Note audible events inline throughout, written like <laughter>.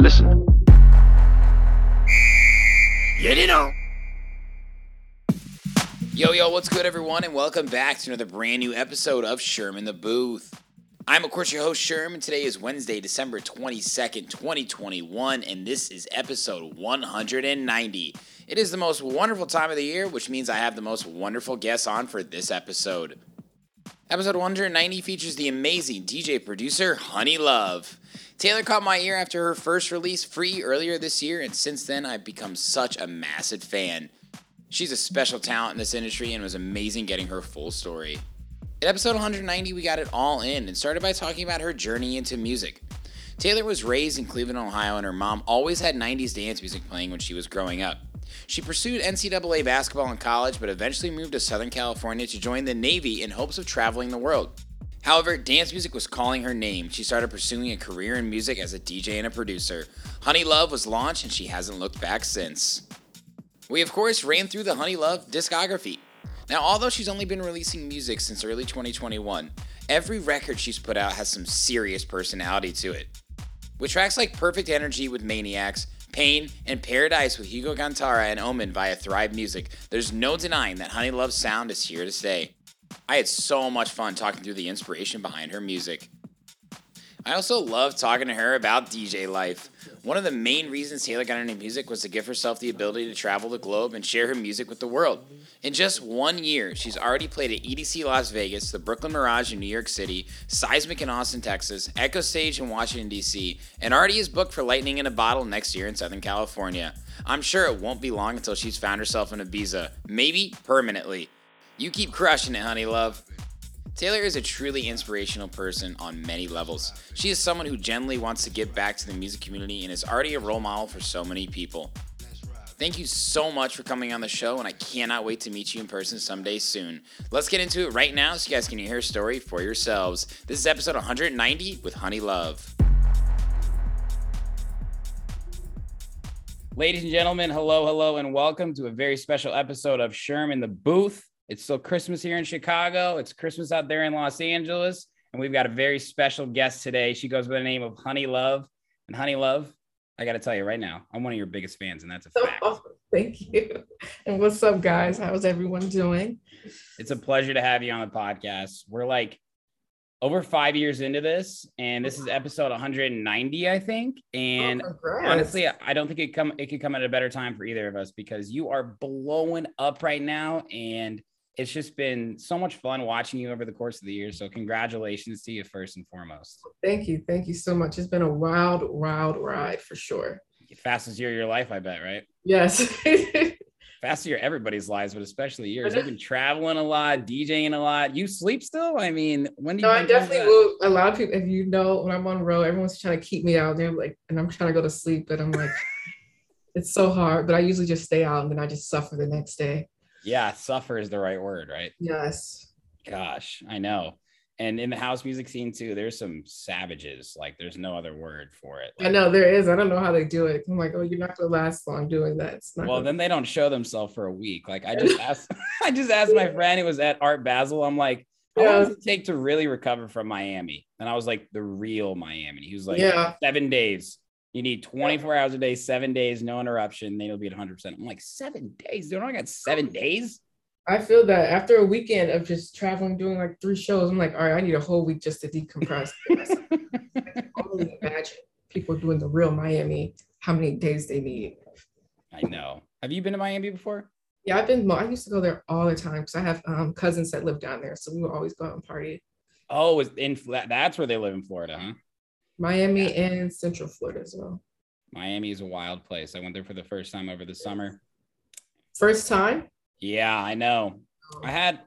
Listen. Yeah, you know. Yo, yo, what's good, everyone? And welcome back to another brand new episode of Sherm in the Booth. I'm, of course, your host, Sherman. Today is Wednesday, December 22nd, 2021, and this is episode 190. It is the most wonderful time of the year, which means I have the most wonderful guests on for this episode. Episode 190 features the amazing DJ producer Honey Love. Taylor caught my ear after her first release, Free, earlier this year, and since then I've become such a massive fan. She's a special talent in this industry and was amazing getting her full story. In episode 190, we got it all in and started by talking about her journey into music. Taylor was raised in Cleveland, Ohio, and her mom always had 90s dance music playing when she was growing up. She pursued NCAA basketball in college, but eventually moved to Southern California to join the Navy in hopes of traveling the world. However, dance music was calling her name. She started pursuing a career in music as a DJ and a producer. Honey Love was launched, and she hasn't looked back since. We, of course, ran through the Honey Love discography. Now, although she's only been releasing music since early 2021, every record she's put out has some serious personality to it. With tracks like Perfect Energy with Maniacs, Pain, and Paradise with Hugo Cantarra and Omen via Thrive Music, there's no denying that Honey Love's sound is here to stay. I had so much fun talking through the inspiration behind her music. I also love talking to her about DJ life. One of the main reasons Taylor got into music was to give herself the ability to travel the globe and share her music with the world. In just one year, she's already played at EDC Las Vegas, the Brooklyn Mirage in New York City, Seismic in Austin, Texas, Echostage in Washington, D.C., and already is booked for Lightning in a Bottle next year in Southern California. I'm sure it won't be long until she's found herself in Ibiza, maybe permanently. You keep crushing it, honey love. Taylor is a truly inspirational person on many levels. She is someone who genuinely wants to give back to the music community and is already a role model for so many people. Thank you so much for coming on the show, and I cannot wait to meet you in person someday soon. Let's get into it right now so you guys can hear her story for yourselves. This is episode 190 with Honey Love. Ladies and gentlemen, hello, hello, and welcome to a very special episode of Sherm in the Booth. It's still Christmas here in Chicago. It's Christmas out there in Los Angeles. And we've got a very special guest today. She goes by the name of Honey Love. And Honey Love, I got to tell you right now, I'm one of your biggest fans, and that's a fact. Oh, thank you. And what's up, guys? How's everyone doing? It's a pleasure to have you on the podcast. We're like over five years into this, and this is episode 190, I think. And Oh, honestly, I don't think it come it could come at a better time for either of us because you are blowing up right now, and it's just been so much fun watching you over the course of the year. So congratulations to you first and foremost. thank you. Thank you so much. It's been a wild, wild ride for sure. Fastest year of your life, I bet, right? Yes. <laughs> Fastest year everybody's lives, but especially yours. You've been traveling a lot, DJing a lot. You sleep still? I mean, when do you no, I think you'll do definitely will. A lot of people, if you know, when I'm on road, everyone's trying to keep me out there, like, and I'm trying to go to sleep, but I'm like, <laughs> it's so hard. But I usually just stay out and then I just suffer the next day. Yeah, suffer is the right word, right? Yes. Gosh, I know. And in the house music scene too, there's some savages. Like there's no other word for it. I know there is. I don't know how they do it. I'm like, oh, you're not gonna last long doing that. It's not Well, gonna- then they don't show themselves for a week. Like I just <laughs> asked, <laughs> I just asked my friend who was at Art Basel. I'm like, how long does it take to really recover from Miami? And I was like, the real Miami. He was like, Yeah. seven days. You need 24 hours a day, seven days, no interruption. Then you'll be at 100. percent I'm like, seven days? Dude, I got seven days. I feel that after a weekend of just traveling, doing like three shows, I'm like, all right, I need a whole week just to decompress. <laughs> I can only imagine people doing the real Miami, how many days they need. I know. Have you been to Miami before? Yeah, I've been, I used to go there all the time because I have um, cousins that live down there. So we would always go out and party. Oh, in that's where they live in Florida, huh? Miami and Central Florida as well. Miami is a wild place. I went there for the first time over the summer. First time? Yeah, I know. Oh. I had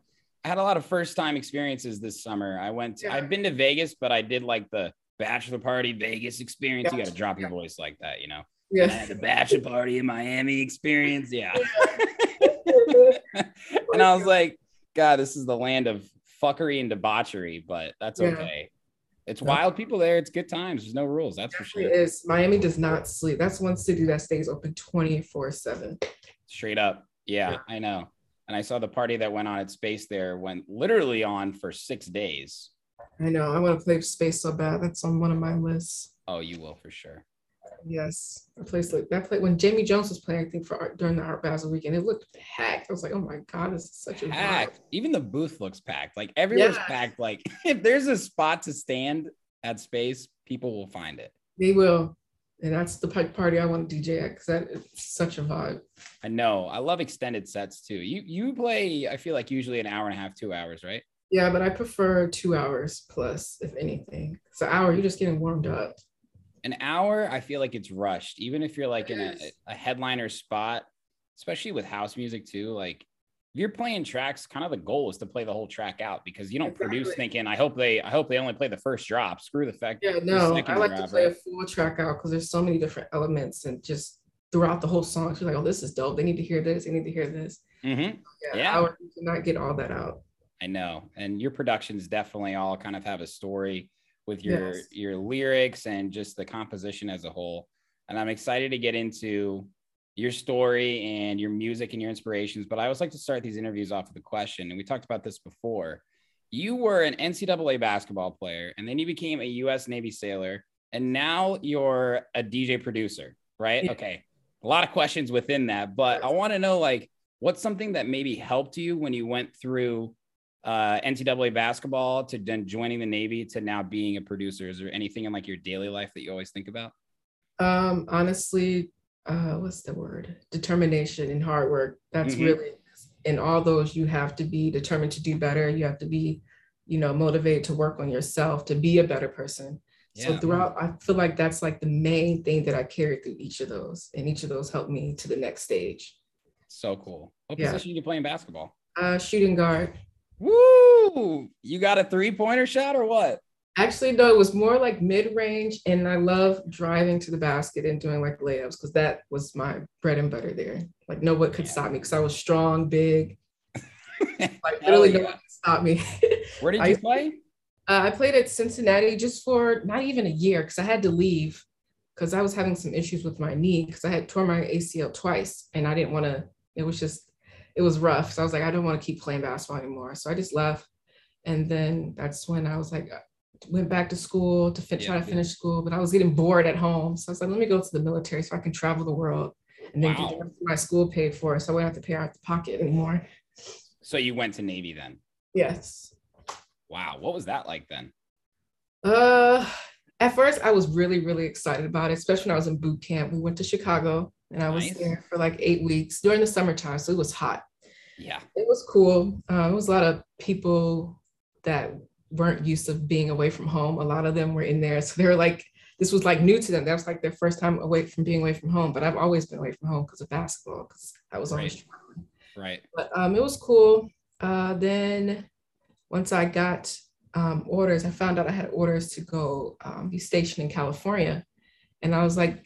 I had a lot of first time experiences this summer. I went to, Yeah. I've been to Vegas, but I did like the bachelor party Vegas experience. You got to drop your voice like that, you know. I Yeah. had the bachelor party in Miami experience. Yeah. <laughs> <laughs> and I was like, God, this is the land of fuckery and debauchery, but that's Yeah. okay. It's wild people there. It's good times. There's no rules. That's for sure. is. Miami does not sleep. That's one city that stays open 24 7. Straight up. Yeah, Yeah. I know. And I saw the party that went on at Space there went literally on for six days. I know. I want to play space so bad. That's on one of my lists. Oh, you will for sure. Yes. A place like that place when Jamie Jones was playing, I think for art during the Art Basel weekend, it looked packed. I was like, oh my God, this is such a vibe. Packed. Even the booth looks packed. Like everyone's Yeah. packed. Like <laughs> if there's a spot to stand at Space, people will find it. They will. And that's the pa- party I want to DJ at because that is such a vibe. I know. I love extended sets too. You you play, I feel like usually an hour and a half, two hours, right? Yeah, but I prefer two hours plus, if anything. It's an hour, you're just getting warmed up. An hour, I feel like it's rushed. Even if you're like in a, a headliner spot, especially with house music too. Like if you're playing tracks, kind of the goal is to play the whole track out because you don't produce thinking, I hope they I hope they only play the first drop. Screw the fact Yeah, no, I like to play a full track out because there's so many different elements and just throughout the whole song, you're like, oh, this is dope. They need to hear this. They need to hear this. Mm-hmm. Yeah, Yeah. I would not get all that out. I know. And your productions definitely all kind of have a story with your Yes. your lyrics and just the composition as a whole. And I'm excited to get into your story and your music and your inspirations. But I always like to start these interviews off with a question. And we talked about this before. You were an NCAA basketball player, and then you became a US Navy sailor, and now you're a DJ producer, right? Yeah. Okay. A lot of questions within that, but I want to know like what's something that maybe helped you when you went through uh, NCAA basketball to then joining the Navy to now being a producer? Is there anything in like your daily life that you always think about? Um, honestly, uh, what's the word? Determination and hard work. That's Mhm. really in all those you have to be determined to do better. You have to be, you know, motivated to work on yourself to be a better person. So throughout, I feel like that's like the main thing that I carried through each of those, and each of those helped me to the next stage. So cool. What Yeah. position you play in basketball? Uh, shooting guard. Woo! You got a three pointer shot or what? Actually, no, it was more like mid range, and I love driving to the basket and doing like layups because that was my bread and butter there. Like, no one could Yeah. stop me because I was strong, big. <laughs> Like, literally, no yeah. one could stop me. <laughs> Where did you to- play? Uh, I played at Cincinnati just for not even a year because I had to leave because I was having some issues with my knee because I had torn my ACL twice and I didn't want to. It was just, it was rough. So I was like, I don't want to keep playing basketball anymore. So I just left, and then that's when I was like, went back to school to fin- try to yeah. finish school, but I was getting bored at home. So I was like, let me go to the military so I can travel the world and then Wow. get my school paid for, it. so I wouldn't have to pay out the pocket anymore. So you went to Navy then. Yes. Wow. What was that like then? Uh, at first, I was really, really excited about it, especially when I was in boot camp. We went to Chicago and I was Nice. there for like eight weeks during the summertime. So it was hot. Yeah. It was cool. Um, it was a lot of people that weren't used to being away from home. A lot of them were in there. So they were like, this was like new to them. That was like their first time away from being away from home. But I've always been away from home because of basketball, because I was always Right. Right. but um, it was cool. Uh, then once I got um, orders, I found out I had orders to go um, be stationed in California. And I was like,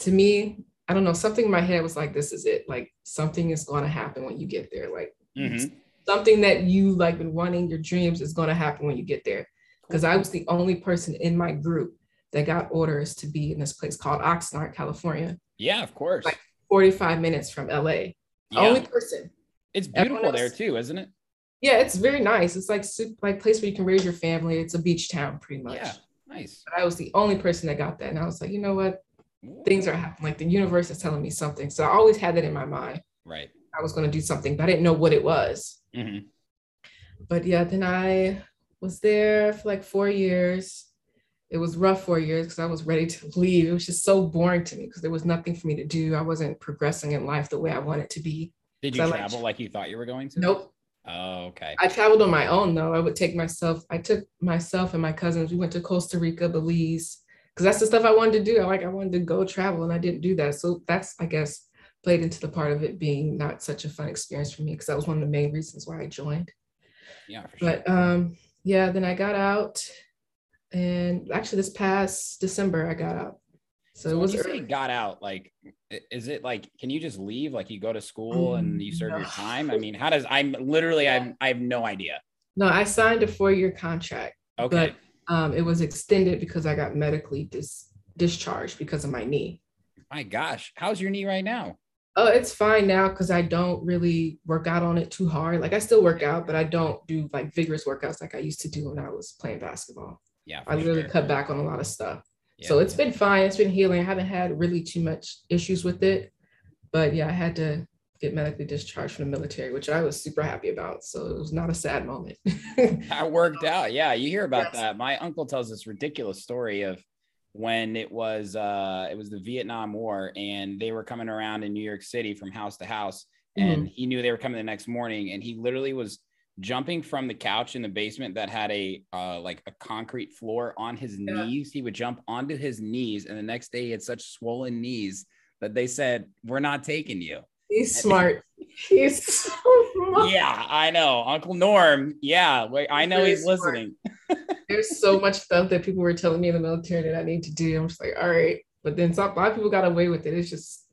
to me, I don't know, something in my head was like, this is it. Like something is going to happen when you get there. Like Mhm. something that you like been wanting, your dreams is going to happen when you get there. Because I was the only person in my group that got orders to be in this place called Oxnard, California, Yeah, of course. Like- 45 minutes from LA. yeah. Only person. it's beautiful there too, isn't it? Yeah, it's very nice. It's like like place where you can raise your family. It's a beach town, pretty much. Yeah. Nice. But I was the only person that got that, and I was like, you know what? Things are happening. Like the universe is telling me something. So I always had that in my mind. Right. I was going to do something, but I didn't know what it was. hmm But yeah, then I was there for like four years. It was rough four years because I was ready to leave. It was just so boring to me because there was nothing for me to do. I wasn't progressing in life the way I wanted to be. Did I you like- travel like you thought you were going to? Nope. Oh, okay. I traveled on my own though. I would take myself, I took myself and my cousins, we went to Costa Rica, Belize, because that's the stuff I wanted to do. I like I wanted to go travel and I didn't do that. So that's I guess played into the part of it being not such a fun experience for me because that was one of the main reasons why I joined. yeah, for sure. But um yeah, then I got out and actually this past December I got out. So, So it when was you say got out, like, is it like, can you just leave? Like, you go to school and you serve your time? I mean, how does? I'm literally, I'm, I have no idea. no, I signed a four-year contract, Okay, but um, it was extended because I got medically dis- discharged because of my knee. my gosh, how's your knee right now? Oh, it's fine now because I don't really work out on it too hard. Like I still work out, but I don't do like vigorous workouts like I used to do when I was playing basketball. Yeah, I for literally sure. cut back on a lot of stuff. Yeah. So it's been fine. It's been healing. I haven't had really too much issues with it. But yeah, I had to get medically discharged from the military, which I was super happy about. So it was not a sad moment. <laughs> That worked out. Yeah, you hear about Yes. that. My uncle tells this ridiculous story of when it was uh it was the Vietnam War and they were coming around in New York City from house to house and he knew they were coming the next morning and he literally was jumping from the couch in the basement that had a uh like a concrete floor on his Yeah. knees. He would jump onto his knees and the next day he had such swollen knees that they said, "We're not taking you." He's smart. <laughs> He's so smart. Yeah, I know. Uncle Norm. Yeah, wait, I know Very he's smart. listening. <laughs> There's so much stuff that people were telling me in the military that I need to do. I'm just like, all right. But then some, a lot of people got away with it. It's just,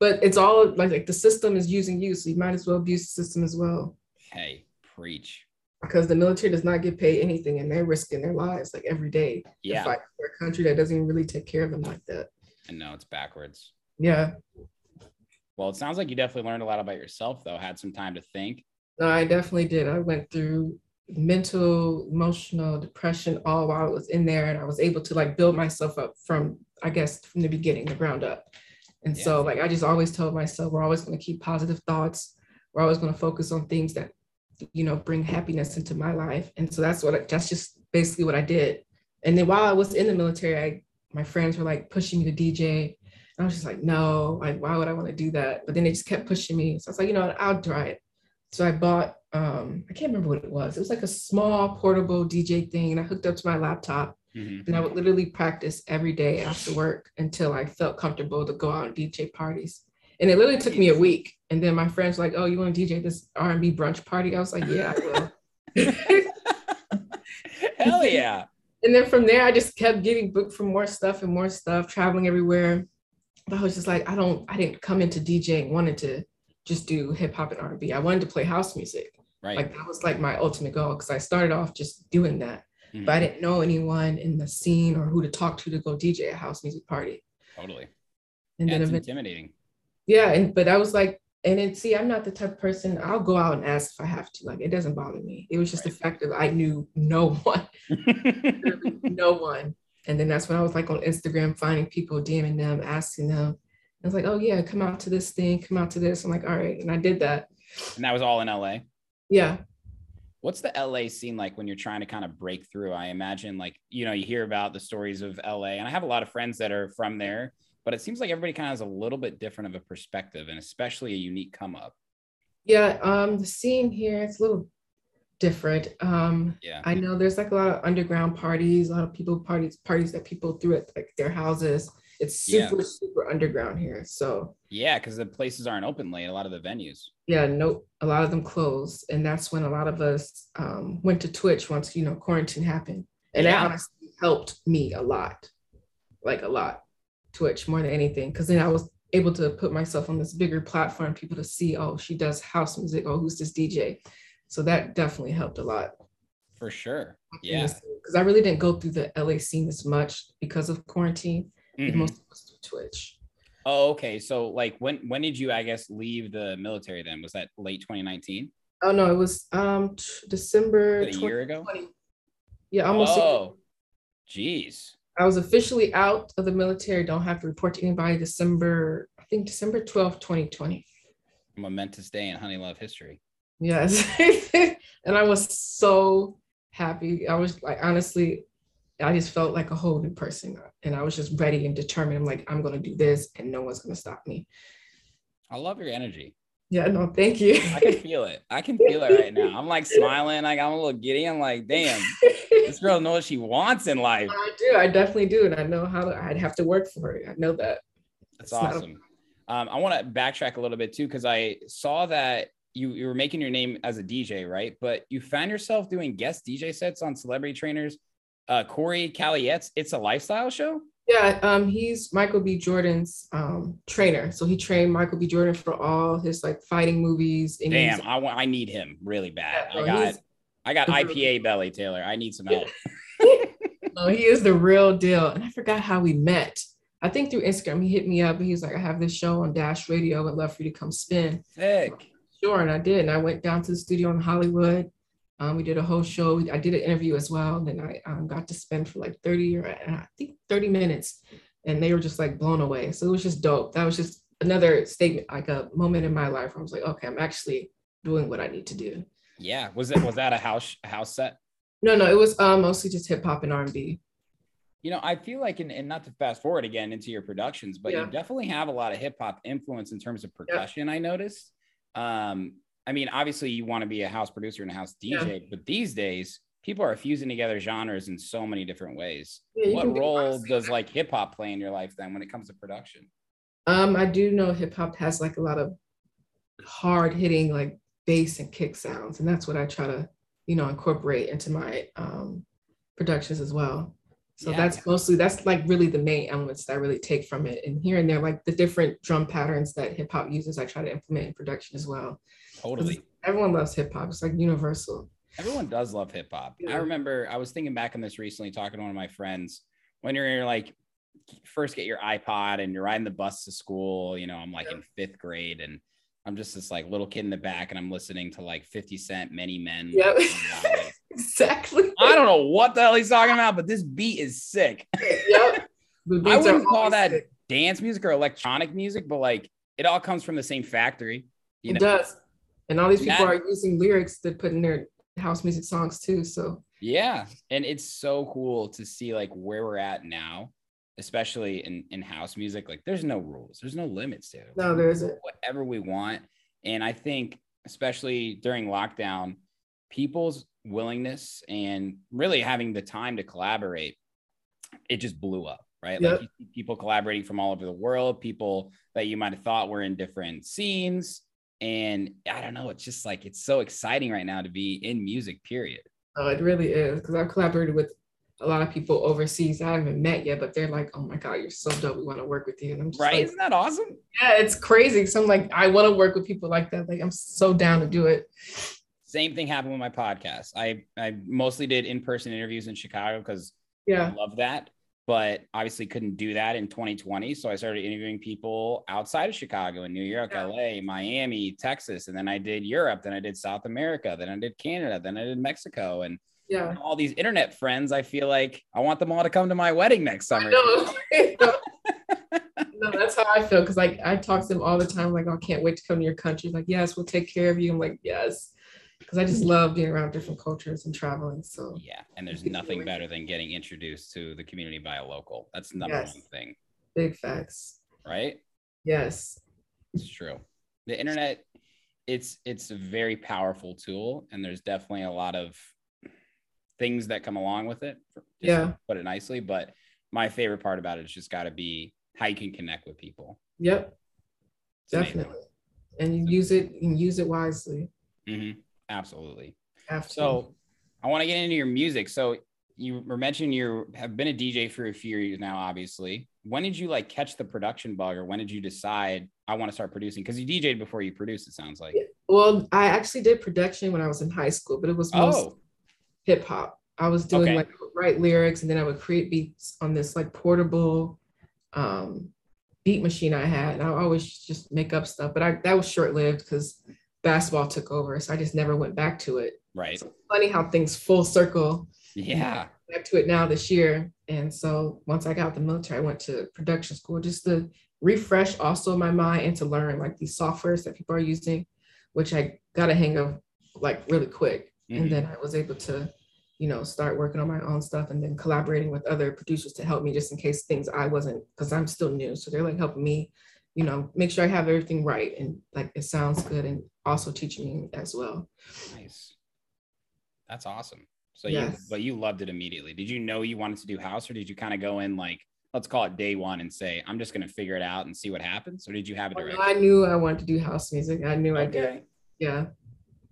but it's all like, like the system is using you. So you might as well abuse the system as well. Hey, preach. Because the military does not get paid anything and they're risking their lives like every day to Yeah, fight for a country that doesn't even really take care of them like that. And know it's backwards. Yeah. Well, it sounds like you definitely learned a lot about yourself, though. Had some time to think. No, I definitely did. I went through mental, emotional depression all while I was in there, and I was able to like build myself up from, I guess, from the beginning, the ground up. And so, like, I just always told myself, we're always going to keep positive thoughts. We're always going to focus on things that, you know, bring happiness into my life. And so that's what I, that's just basically what I did. And then while I was in the military, I my friends were like pushing me to DJ. I was just like, no, like, why would I want to do that? But then they just kept pushing me. So I was like, you know what, I'll try it. So I bought, um, I can't remember what it was. It was like a small portable DJ thing. And I hooked up to my laptop Mhm. and I would literally practice every day after work until I felt comfortable to go out and DJ parties. And it literally took me a week. And then my friends were like, oh, you want to DJ this R&B brunch party? I was like, yeah, I will. <laughs> <laughs> Hell yeah. and then from there, I just kept getting booked for more stuff and more stuff, traveling everywhere. But I was just like, I don't, I didn't come into DJing wanting to just do hip hop and R&B. I wanted to play house music. Right. Like that was like my ultimate goal because I started off just doing that. Mhm. But I didn't know anyone in the scene or who to talk to to go DJ a house music party. totally. And Yeah, then intimidating. yeah, and but I was like, and then see, I'm not the type of person I'll go out and ask if I have to. Like it doesn't bother me. It was just the fact that I knew no <laughs> one, <laughs> no one. And then that's when I was like on Instagram finding people, DMing them, asking them. I was like, oh yeah, come out to this thing, come out to this. I'm like, all right. And I did that. and that was all in LA. Yeah. What's the LA scene like when you're trying to kind of break through? I imagine, like, you know, you hear about the stories of LA, and I have a lot of friends that are from there, but it seems like everybody kind of has a little bit different of a perspective and especially a unique come up. Yeah. Um, the scene here, it's a little different. Um, Yeah. I know there's like a lot of underground parties, a lot of people parties, parties that people threw at like their houses. It's Yeah. super, super underground here. So Yeah. Cause the places aren't open late, a lot of the venues. yeah, no, a lot of them closed. And that's when a lot of us um, went to Twitch once, you know, quarantine happened. And Yeah. that honestly helped me a lot, like a lot, Twitch more than anything. Cause then I was able to put myself on this bigger platform, people to see, oh, she does house music. Oh, who's this DJ? So that definitely helped a lot. For sure. Yeah. Because I really didn't go through the LA scene as much because of quarantine. Mhm. Most of us through Twitch. Oh, okay. So like when when did you I guess leave the military then? Was that late 2019? Oh no, it was um t- December A year ago? 2020. Yeah, almost. Oh, geez. I was officially out of the military. Don't have to report to anybody. December, I think December 12th, 2020. A momentous day in Honey Love history. Yes. <laughs> and I was so happy. I was like, honestly, I just felt like a whole new person. And I was just ready and determined. I'm like, I'm going to do this and no one's going to stop me. I love your energy. Yeah, no, thank you. I can feel it. I can feel it right now. I'm like smiling. Like I'm a little giddy. I'm like, damn, this <laughs> girl knows what she wants in life. I do. I definitely do. And I know how to, I'd have to work for it. I know that. That's It's not awesome. Um, I want to backtrack a little bit too because I saw that you you were making your name as a DJ, right? But you found yourself doing guest DJ sets on Celebrity Trainers. uh, Corey Calliet's It's a Lifestyle Show. Yeah, um, he's Michael B. Jordan's um trainer. So he trained Michael B. Jordan for all his like fighting movies. and Damn, I want. I need him really bad. Yeah, I got. I got the real IPA belly, Taylor. I need some help. <laughs> <laughs> No, he is the real deal. And I forgot how we met. I think through Instagram, he hit me up and he was like, I have this show on Dash Radio. I'd love for you to come spin. Sick. Sure. And I did. And I went down to the studio in Hollywood. Um, we did a whole show. I did an interview as well. And then I um, got to spend for like 30 or I think 30 minutes. And they were just like blown away. So it was just dope. That was just another statement, like a moment in my life where I was like, okay, I'm actually doing what I need to do. Yeah. Was it? Was that a house a house set? No, no, it was um, mostly just hip hop and R&B. You know, I feel like, and, and not to fast forward again into your productions, but Yeah. you definitely have a lot of hip hop influence in terms of percussion. I noticed. Um, I mean, obviously, you want to be a house producer and a house Yeah. DJ, but these days, people are fusing together genres in so many different ways. Yeah, what role does like hip hop play in your life then when it comes to production? Um, I do know hip hop has like a lot of hard hitting like bass and kick sounds, and that's what I try to, you know, incorporate into my um productions as well. So Yeah. that's mostly that's like really the main elements that I really take from it. And here and there, like the different drum patterns that hip hop uses, I try to implement in production as well. Totally. Everyone loves hip hop. It's like universal. Everyone does love hip hop. I remember I was thinking back on this recently, talking to one of my friends. When you're like first get your iPod and you're riding the bus to school, you know, I'm like Yeah. in fifth grade and I'm just this like little kid in the back and I'm listening to like 50 Cent, Many Men. Yep. Like, exactly. I don't know what the hell he's talking about, but this beat is sick. yep. I wouldn't call that sick. dance music or electronic music, but like it all comes from the same factory. You It know, does. And all these people That- are using lyrics to put in their house music songs too. So Yeah, and it's so cool to see like where we're at now, especially in in house music. Like, there's no rules, there's no limits to it. no, there isn't. whatever we want. And I think, especially during lockdown, people's willingness and really having the time to collaborate, it just blew up, right? Like Yep. you see people collaborating from all over the world, people that you might have thought were in different scenes. And I don't know, it's just like it's so exciting right now to be in music, period. Oh, it really is because I've collaborated with a lot of people overseas I haven't met yet, but they're like, "Oh my god, you're so dope. We want to work with you." And I'm just Right? like, Isn't that awesome? "Yeah, it's crazy." So I'm like, I want to work with people like that. Like I'm so down to do it. Same thing happened with my podcast. I I mostly did in-person interviews in Chicago because Yeah, I love that, but obviously couldn't do that in 2020. So I started interviewing people outside of Chicago in New York, Yeah. LA, Miami, Texas, and then I did Europe, then I did South America, then I did Canada, then I did Mexico, and yeah. all these internet friends. I feel like I want them all to come to my wedding next summer. <laughs> <laughs> No, that's how I feel because like I talk to them all the time. Like, oh, I can't wait to come to your country. Like, yes, we'll take care of you. I'm like, yes, because I just love being around different cultures and traveling. So Yeah, and there's nothing better than getting introduced to the community by a local. That's number Yes. one thing, big facts. right? Yes. It's true. The internet, it's it's a very powerful tool, and there's definitely a lot of things that come along with it. for- just to Yeah. Put it nicely, but my favorite part about it is just got to be how you can connect with people. Yep. It's amazing. Definitely. And you use it and use it wisely. Mhm. Absolutely. So I want to get into your music. So you were mentioning you have been a DJ for a few years now, obviously. When did you like catch the production bug or when did you decide I want to start producing? Because you DJ'd before you produced, it sounds like. well, I actually did production when I was in high school, but it was most Oh, hip hop. I was doing Okay. like write lyrics and then I would create beats on this like portable um beat machine I had. And I always just make up stuff, but I that was short lived because basketball took over. So I just never went back to it. right. So funny how things full circle Yeah. back to it now this year. And so once I got out the military, I went to production school just to refresh also my mind and to learn like these softwares that people are using, which I got a hang of like really quick. Mhm. And then I was able to, you know, start working on my own stuff and then collaborating with other producers to help me just in case things I wasn't, because I'm still new. So they're like helping me, you know, make sure I have everything right and like it sounds good and also teaching me as well. Nice. That's awesome. So you, Yes. but you loved it immediately. Did you know you wanted to do house, or did you kind of go in like, let's call it day one and say, I'm just gonna figure it out and see what happens, or did you have a direction? I knew I wanted to do house music. I knew I did. Yeah.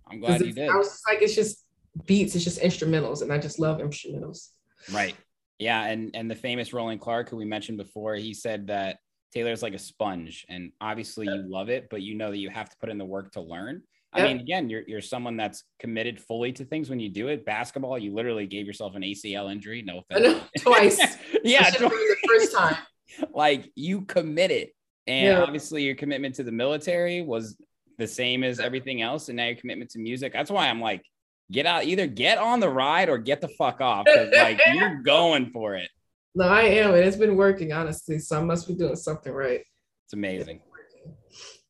I'm glad you did. I was just like, it's just beats, it's just instrumentals, and I just love instrumentals. Right. Yeah, and and the famous Roland Clark, who we mentioned before, he said that Taylor's like a sponge, and obviously you love it, but you know that you have to put in the work to learn. I mean, again, you're you're someone that's committed fully to things when you do it. Basketball, you literally gave yourself an ACL injury. No offense. twice. <laughs> yeah, I should've done it the first time. <laughs> like you committed, and Yeah. obviously your commitment to the military was the same as everything else, and now your commitment to music. That's why I'm like, get out, either get on the ride or get the fuck off, like you're <laughs> going for it. No, I am, and it's been working honestly. So I must be doing something right. It's amazing.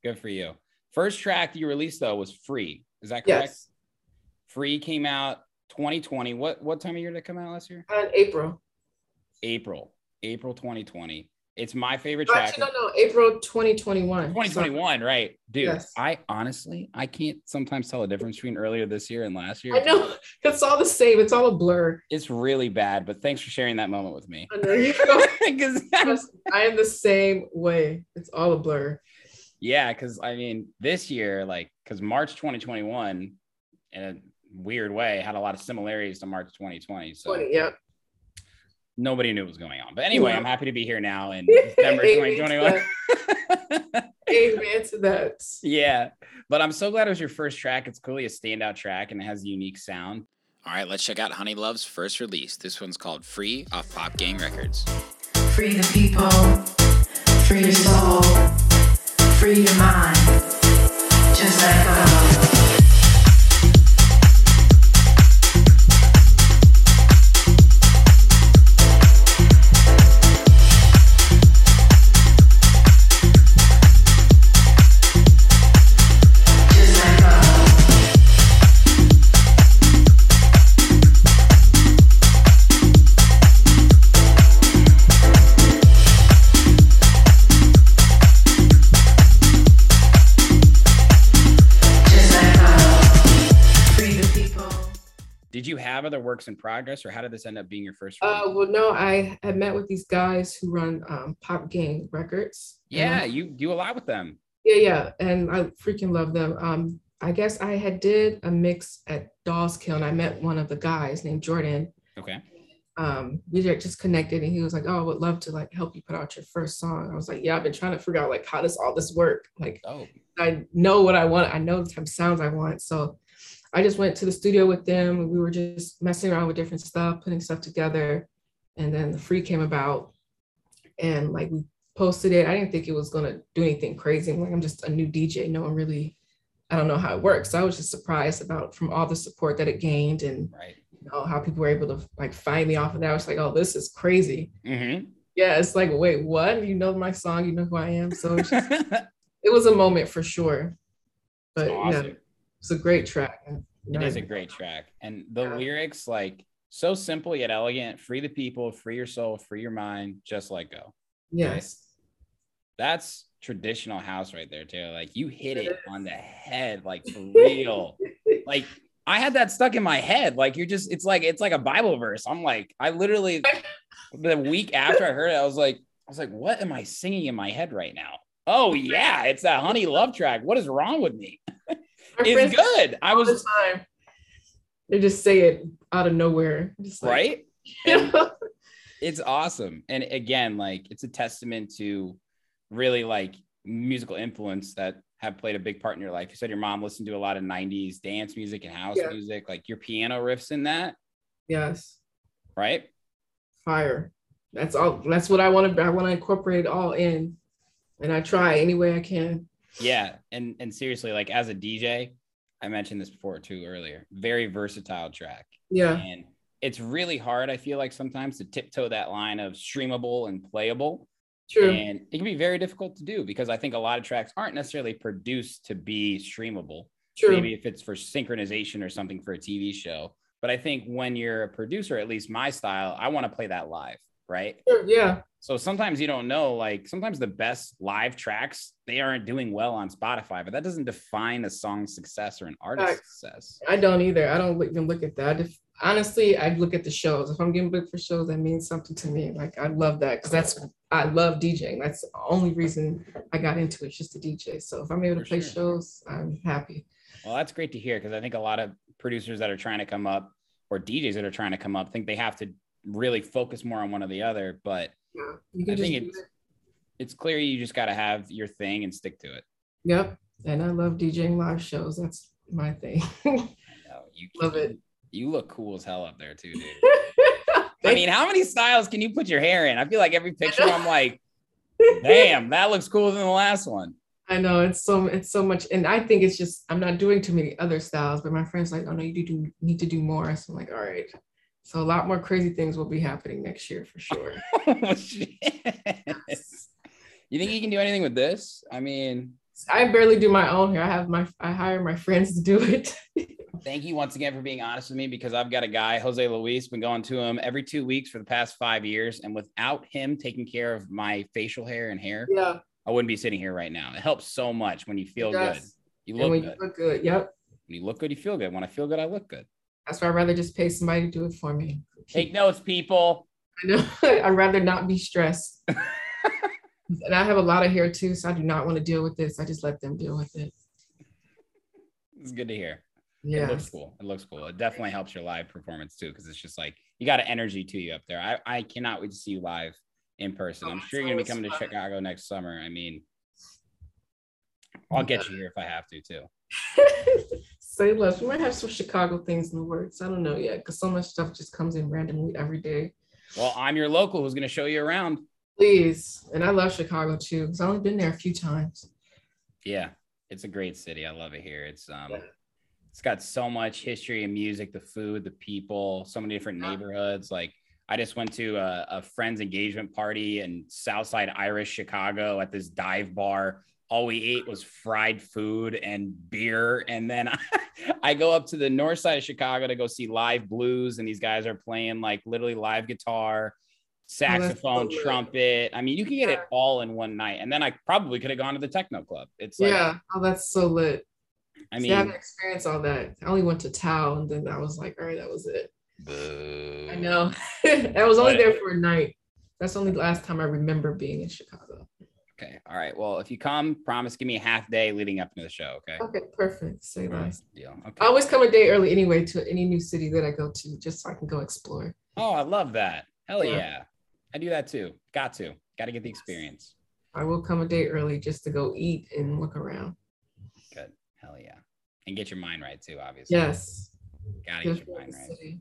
Good for you. First track you released though was Free. Is that correct? Yes, Free came out 2020. What what time of year did it come out last year? in April. April. April 2020. It's my favorite track. Actually, no, no, April 2021. 2021, right? Dude, Yes. I honestly I can't sometimes tell a difference between earlier this year and last year. I know <laughs> it's all the same. It's all a blur. It's really bad, but thanks for sharing that moment with me. I know you know. <laughs> 'Cause- <laughs> me, I am the same way. It's all a blur. yeah, because I mean, this year, like, because March 2021, in a weird way, had a lot of similarities to March 2020. So 20, yep. Nobody knew what was going on. But anyway, Yeah. I'm happy to be here now in <laughs> December 2021. Amen to that. yeah, but I'm so glad it was your first track. It's clearly a standout track and it has a unique sound. All right, let's check out Honey Love's first release. This one's called Free off Pop Gang Records. Free the people, free your soul, free your mind. Just let go. Other works in progress, or how did this end up being your first? Uh, well, no, I had met with these guys who run um, Pop Gang Records. yeah, you do a lot with them. yeah, yeah, and I freaking love them. Um, I guess I had did a mix at Dolls Kill, and I met one of the guys named Jordan. Okay. Um, we just connected, and he was like, "Oh, I would love to like help you put out your first song." I was like, "Yeah, I've been trying to figure out like how does all this work? Like, Oh, I know what I want. I know the type of sounds I want. So I just went to the studio with them. We were just messing around with different stuff, putting stuff together. And then the free came about and like we posted it. I didn't think it was gonna do anything crazy. I'm like, I'm just a new DJ. No one really, I don't know how it works. So I was just surprised about from all the support that it gained and right. you know, how people were able to like find me off of that. I was like, oh, this is crazy. Mm-hmm. Yeah, it's like, wait, what? You know my song, you know who I am. So just, <laughs> it was a moment for sure. But yeah, awesome. It's a great track. It is a great track. And the Yeah. lyrics, like so simple yet elegant, free the people, free your soul, free your mind, just let go. Yes. That's traditional house right there, too. Like you hit it on the head, like for <laughs> real. like I had that stuck in my head. Like you're just, it's like it's like a Bible verse. I'm like, I literally <laughs> the week after I heard it, I was like, I was like, what am I singing in my head right now? Oh yeah, it's that honey love track. What is wrong with me? <laughs> It's good. I was time. They just say it out of nowhere. Just like, right. <laughs> It's awesome and again like it's a testament to really like musical influence that have played a big part in your life you said your mom listened to a lot of 90s dance music and house Yeah. music like your piano riffs in that yes. right Fire. That's all. That's what I want to. I want to incorporate it all in, and I try any way I can. Yeah and and seriously like as a dj i mentioned this before too earlier very versatile track Yeah. and it's really hard i feel like sometimes to tiptoe that line of streamable and playable True. And it can be very difficult to do because I think a lot of tracks aren't necessarily produced to be streamable. True. Maybe if it's for synchronization or something for a TV show. But I think when you're a producer, at least my style, I want to play that live, right? Sure, Yeah. So sometimes you don't know, like sometimes the best live tracks, they aren't doing well on Spotify, but that doesn't define a song's success or an artist's Facts. success. I don't either. I don't even look at that. If honestly, I look at the shows. If I'm getting booked for shows, that means something to me. Like I love that because that's I love DJing. That's the only reason I got into it, just to DJ. So if I'm able to play sure. shows, I'm happy. Well, that's great to hear because I think a lot of producers that are trying to come up or DJs that are trying to come up think they have to really focus more on one or the other. But Yeah, I think it's it. it's clear you just got to have your thing and stick to it. Yep. And I love DJing live shows. That's my thing. <laughs> No, you <laughs> Love it. You look cool as hell up there too, dude. <laughs> I mean, how many styles can you put your hair in? I feel like every picture I'm like, damn, that looks cooler than the last one. I know it's so it's so much, and I think it's just I'm not doing too many other styles. But my friends like, oh no, you do, do need to do more. So I'm like, all right. So a lot more crazy things will be happening next year for sure. <laughs> Oh, shit. You think you can do anything with this? I mean, I barely do my own hair. I have my I hire my friends to do it. <laughs> thank you once again for being honest with me because I've got a guy, Jose Luis, been going to him every two weeks for the past five years. And without him taking care of my facial hair and hair, yeah, I wouldn't be sitting here right now. It helps so much when you feel good. You look you look good, yep. When you look good, you feel good. When I feel good, I look good. That's why I'd rather just pay somebody to do it for me. Take notes, people. I know. <laughs> I'd rather not be stressed. <laughs> and I have a lot of hair too, so I do not want to deal with this. I just let them deal with it. It's good to hear. It Yeah. looks cool. It looks cool. It definitely helps your live performance too, because it's just like you got an energy to you up there. I, I cannot wait to see you live in person. Oh, I'm sure you're gonna be coming to. Chicago next summer. I mean, I'll get you here if I have to too. <laughs> Say less. We might have some Chicago things in the works. I don't know yet because so much stuff just comes in randomly every day. Well, I'm your local who's gonna show you around. Please. And I love Chicago too because I've only been there a few times. Yeah, it's a great city. I love it here. It's um Yeah. it's got so much history and music, the food, the people, so many different neighborhoods. Like I just went to a, a friend's engagement party in Southside Irish Chicago at this dive bar. All we ate was fried food and beer. And then <laughs> I, go up to the north side of Chicago to go see live blues, and these guys are playing like literally live guitar, saxophone, lit. trumpet. I mean, you can get it all in one night. And then I probably could have gone to the techno club. It's like, yeah. Oh, that's so lit. I See, I haven't mean, experienced all that. I only went to Tao and then I was like, all right, that was it. boo. I know. <laughs> I was only But- there for a night. That's only the only last time I remember being in Chicago. Okay. All right. Well, if you come, promise give me a half day leading up into the show. Okay. Okay, perfect. Say less. Deal. I always come a day early anyway to any new city that I go to, just so I can go explore. Oh, I love that. Hell Yeah. yeah. I do that too. Got to. Got to get the experience. I will come a day early just to go eat and look around. Good. Hell yeah. And get your mind right too, obviously. Yes. Gotta Good get your mind right. city.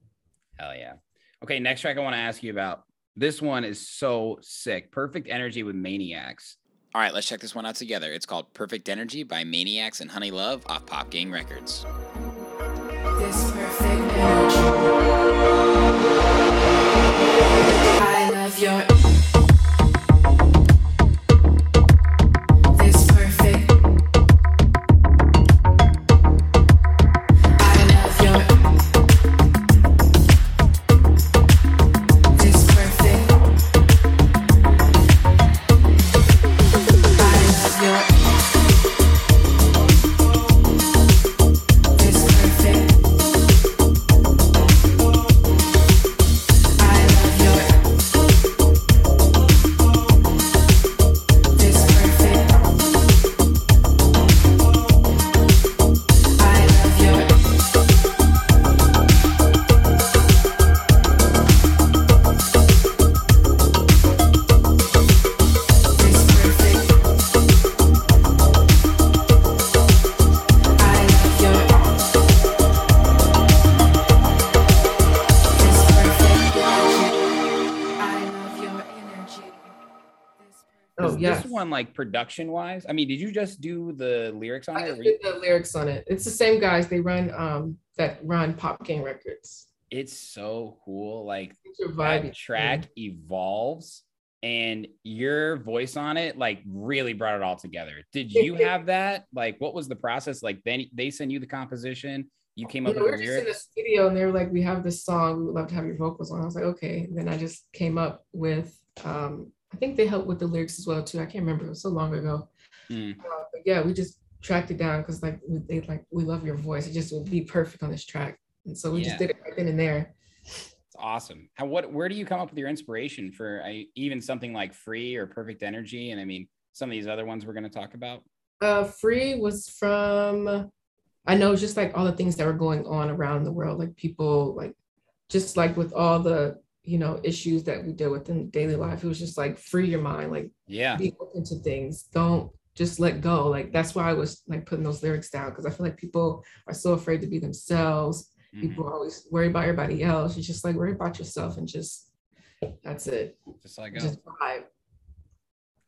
Hell yeah. Okay. Next track I want to ask you about. This one is so sick. Perfect energy with maniacs. All right, let's check this one out together. It's called Perfect Energy by Maniacs and Honey Love off Pop Gang Records. This perfect energy. I love your. Like production wise, I mean, did you just do the lyrics on I it? Were did the lyrics on it. It's the same guys. They run um that run Pop Gang Records. It's so cool. Like that track evolves and your voice on it like really brought it all together. Did you <laughs> have that? Like what was the process? Like then they send you the composition, you came up we with were the just in the studio and they were like, "We have this song. We would love to have your vocals on." I was like, "Okay." And then I just came up with. um I think they helped with the lyrics as well too. I can't remember. It was so long ago. Mm. Uh, but yeah, we just tracked it down because like we, they like we love your voice. It just would be perfect on this track. And so we Yeah. just did it right then and there. It's awesome. How what where do you come up with your inspiration for uh, even something like free or perfect energy? And I mean some of these other ones we're going to talk about. Uh, free was from, I know just like all the things that were going on around the world, like people like, just like with all the, you know, issues that we deal with in daily life. It was just like free your mind, like Yeah. be open to things. Don't just let go. Like that's why I was like putting those lyrics down because I feel like people are so afraid to be themselves. Mhm. People always worry about everybody else. You just like worry about yourself and just that's it. Just like. Just vibe.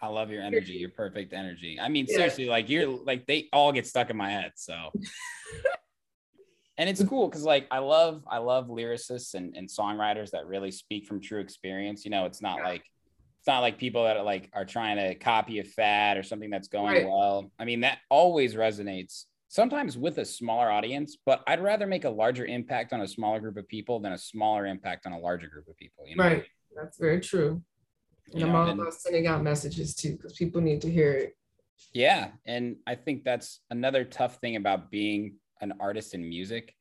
I love your energy, your perfect energy. I mean, Yeah. seriously, like you're like they all get stuck in my head. So <laughs> and it's cool because like I love I love lyricists and, and songwriters that really speak from true experience. You know, it's not like it's not like people that are like are trying to copy a fad or something that's going Right. well. I mean, that always resonates sometimes with a smaller audience, but I'd rather make a larger impact on a smaller group of people than a smaller impact on a larger group of people. You know, Right. That's very true. And You I'm know, all about sending out messages too, because people need to hear it. Yeah, and I think that's another tough thing about being an artist in music.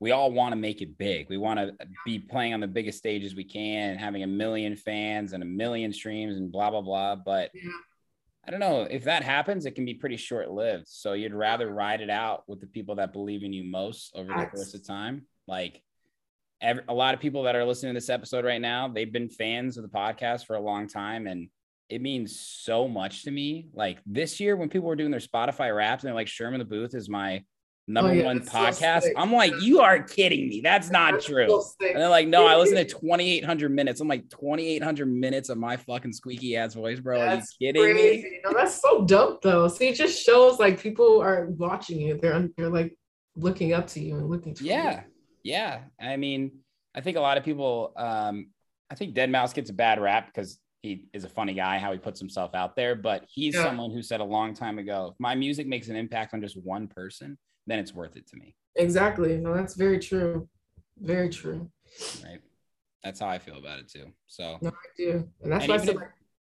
We all want to make it big. We want to be playing on the biggest stages we can, and having a million fans and a million streams and blah blah blah. But Yeah. I don't know if that happens, it can be pretty short lived. So you'd rather ride it out with the people that believe in you most over the course of time. Like every, a lot of people that are listening to this episode right now, they've been fans of the podcast for a long time, and it means so much to me. Like this year, when people were doing their Spotify wraps and they're like, Sherm in the Booth is my number Oh, yeah, one that's so podcast. I'm like, you are kidding me. That's not That's true. so. And they're like, no, I listen to <laughs> 2,800 minutes. I'm like, 2,800 minutes of my fucking squeaky ass voice, bro. Are you That's kidding me? No, that's so dope though. See, it just shows like people are watching you. They're they're like looking up to you and looking to Yeah. Yeah. I mean, I think a lot of people, um, I think Deadmau5 gets a bad rap because he is a funny guy, how he puts himself out there. But he's Yeah. someone who said a long time ago, if my music makes an impact on just one person, then it's worth it to me. Exactly. No, that's very true. Very true. Right. That's how I feel about it too. So, No, I do. And that's And why I even said if-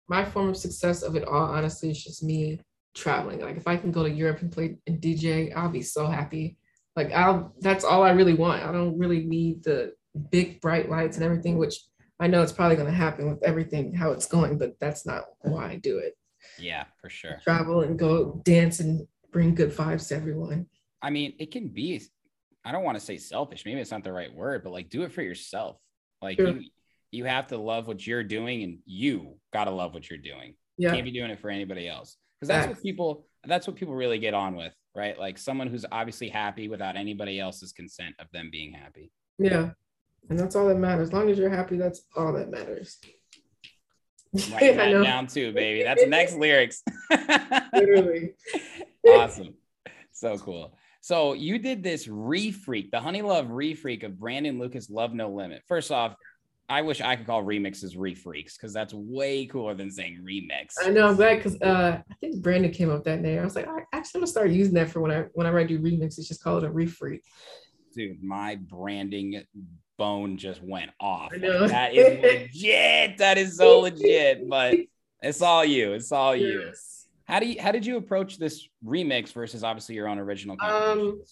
my form of success of it all, honestly, is just me traveling. Like if I can go to Europe and play and DJ, I'll be so happy. Like I'll that's all I really want. I don't really need the big bright lights and everything, which I know it's probably gonna happen with everything how it's going, but that's not why I do it. yeah, for sure. Travel and go dance and bring good vibes to everyone. I mean, it can be, I don't want to say selfish. Maybe it's not the right word, but like do it for yourself. Like Sure. you, you have to love what you're doing and you got to love what you're doing. Yeah. can't be doing it for anybody else because that's what people that's what people really get on with right like someone who's obviously happy without anybody else's consent of them being happy Yeah. And that's all that matters. As long as you're happy, that's all that matters. <laughs> write that down too baby that's the next <laughs> lyrics <laughs> Literally. awesome so cool so you did this refreak the honey love refreak of brandon lucas love no limit first off i wish i could call remixes refreaks because that's way cooler than saying remix I know I'm glad because uh, I think Brandon came up with that name. I was like, I actually gonna start using that for when I whenever I do remixes, just call it a refreak. dude, my branding bone just went off. I Like, that <laughs> is legit. That is so legit. But it's all you. It's all you. Yes. How do you how did you approach this remix versus obviously your own original Um.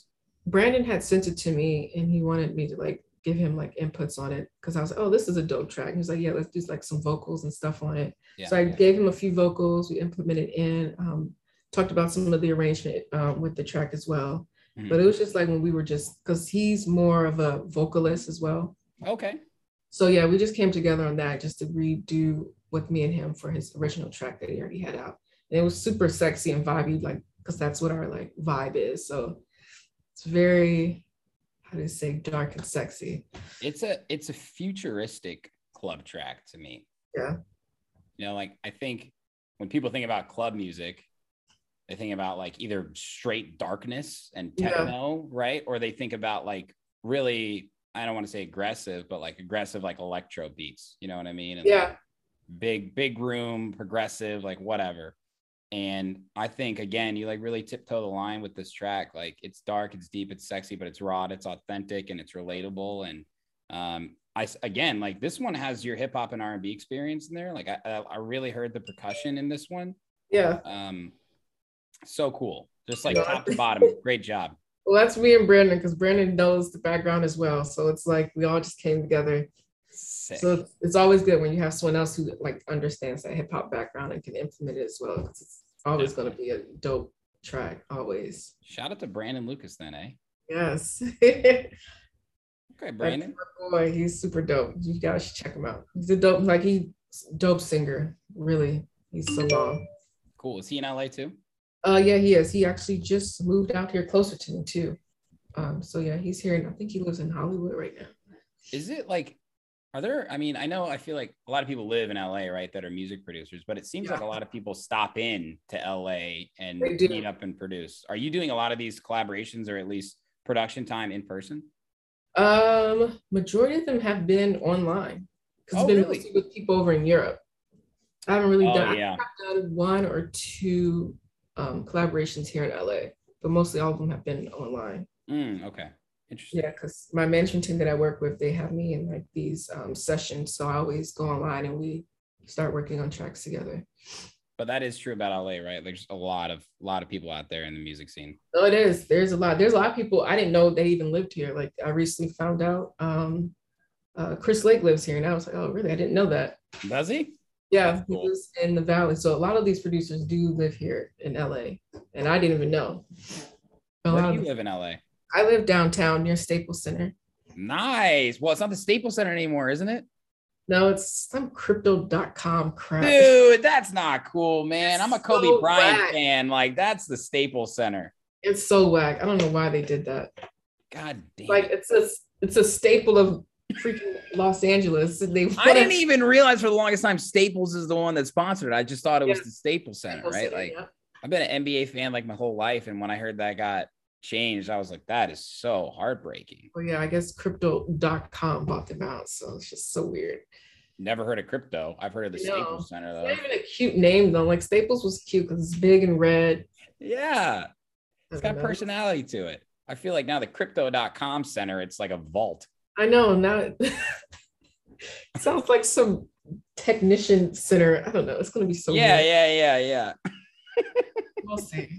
Brandon had sent it to me and he wanted me to like give him like inputs on it because I was like, oh, this is a dope track. He was like, yeah, let's do like some vocals and stuff on it. yeah, so I yeah. gave him a few vocals. We implemented in, um, talked about some of the arrangement um, with the track as well. Mhm. But it was just like when we were just because he's more of a vocalist as well. okay. So yeah, we just came together on that just to redo with me and him for his original track that he already had out. And it was super sexy and vibey, like because that's what our like vibe is. So it's very, how do you say, dark and sexy. It's a it's a futuristic club track to me. Yeah. You know, like I think when people think about club music, they think about like either straight darkness and Yeah. techno, right? Or they think about like really, I don't want to say aggressive, but like aggressive like electro beats. You know what I mean? And, like, Yeah, big big room progressive like whatever and i think again you like really tiptoe the line with this track like it's dark it's deep it's sexy but it's raw it's authentic and it's relatable and um i again like this one has your hip-hop and r&b experience in there like i i really heard the percussion in this one yeah. um so cool just like top to bottom <laughs> great job Well, that's me and Brandon because Brandon knows the background as well. So it's like we all just came together. Sick. So it's, always good when you have someone else who like understands that hip hop background and can implement it as well. it's always going to be a dope track, always. shout out to brandon lucas then eh Yes. <laughs> Okay, Brandon. boy, he's super dope. You guys should check him out. He's a dope, like he dope singer. Really, he's so long. Cool. Is he in LA too? Uh, yeah, he is. He actually just moved out here closer to me too. Um, so yeah, he's here, and I think he lives in Hollywood right now. Is it like, are there, I mean, I know I feel like a lot of people live in LA, right, that are music producers, but it seems like a lot of people stop in to LA and meet up and produce. Are you doing a lot of these collaborations or at least production time in person? Um, majority of them have been online because Oh, it's been really? mostly with people over in Europe. I haven't really Oh, done. yeah. I've done one or two um, collaborations here in LA, but mostly all of them have been online. Mm, okay. Interesting. Yeah, because my management team that I work with, they have me in like these um, sessions, so I always go online and we start working on tracks together. But that is true about LA, right? There's a lot of a lot of people out there in the music scene. Oh, it is. There's a lot. There's a lot of people I didn't know they even lived here. Like I recently found out um, uh, Chris Lake lives here, and I was like, oh, really? I didn't know that. Does he? Yeah, That's he cool. lives in the valley. So a lot of these producers do live here in LA, and I didn't even know. A Where do you live in LA? I live downtown near Staples Center. Nice. Well, it's not the Staples Center anymore, isn't it? No, it's some crypto.com crap. Dude, that's not cool, man. I'm a Kobe so Bryant whack. fan. Like, that's the Staples Center. It's so whack. I don't know why they did that. God damn. Like it's a it's a staple of freaking Los Angeles. And they I didn't even realize for the longest time Staples is the one that sponsored it. I just thought it was the Staples Center, Staples right? Center, Like, yeah. I've been an NBA fan like my whole life, and when I heard that got changed, I was like, that is so heartbreaking. Well, yeah, I guess crypto.com bought them out. So it's just so weird. Never heard of crypto. I've heard of the know. Staples Center It's though. not even a cute name though. Like Staples was cute because it's big and red. Yeah, It's got know. personality to it. I feel like now the crypto.com center, it's like a vault. I know now it <laughs> sounds like some technician center. I don't know. It's gonna be so yeah, weird. yeah, yeah, yeah. We'll see.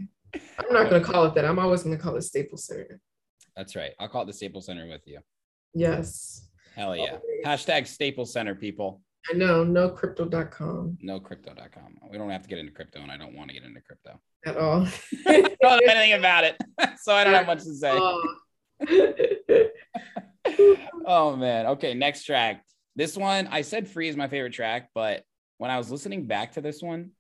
I'm not gonna call it that. I'm always gonna call it Staples Center. That's right. I'll call it the Staples Center with you. Yes. Hell yeah. Always. Hashtag Staples Center, people. I know, no crypto.com No crypto.com. We don't have to get into crypto, and I don't want to get into crypto. at all. I <laughs> don't know anything about it, <laughs> so I don't have much to say. <laughs> Oh man. Okay, next track. This one, I said free is my favorite track, but when I was listening back to this one,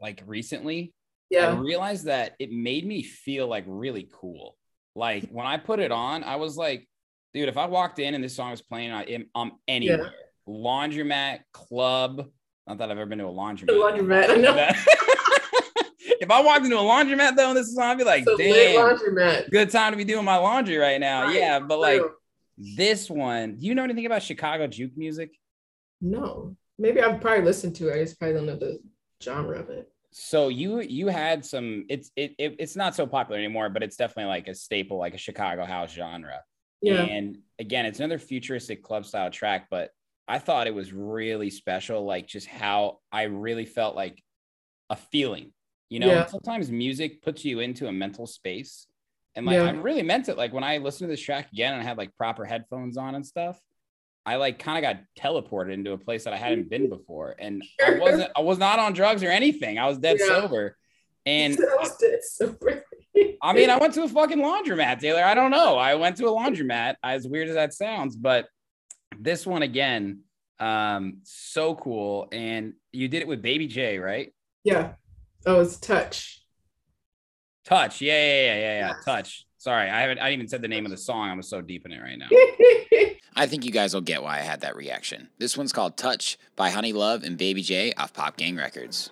like recently, I yeah. realized that it made me feel like really cool. Like when I put it on, I was like, dude, if I walked in and this song was playing, I am I'm anywhere. Laundromat, club. Not that I've ever been to a laundromat. laundromat, I know. <laughs> if I walked into a laundromat though, and this is on, I'd be like, lit damn, laundromat. good time to be doing my laundry right now. Right, Yeah, but like this one, do you know anything about Chicago juke music? no, maybe I've probably listened to it. I just probably don't know the genre of it. So you you had some. It's it, it it's not so popular anymore, but it's definitely like a staple, like a Chicago house genre. Yeah. And again, it's another futuristic club style track, but I thought it was really special, like just how I really felt like a feeling. You know, Yeah. sometimes music puts you into a mental space. And like Yeah. I really meant it. Like when I listened to this track again and I had like proper headphones on and stuff, I like kind of got teleported into a place that I hadn't been before. And <laughs> I wasn't I was not on drugs or anything. I was dead Yeah. sober. And <laughs> I was dead sober. I mean, I <laughs> went to a fucking laundromat, Taylor. I don't know. I went to a laundromat, as weird as that sounds, but this one again, um, so cool. And you did it with Baby J, right? yeah. Oh, it's touch. Touch. Yeah, yeah, yeah, yeah, yeah. Touch. Sorry, I haven't I didn't even said the name of the song. I'm so deep in it right now. I think you guys will get why I had that reaction. This one's called Touch by Honey Love and Baby J off Pop Gang Records.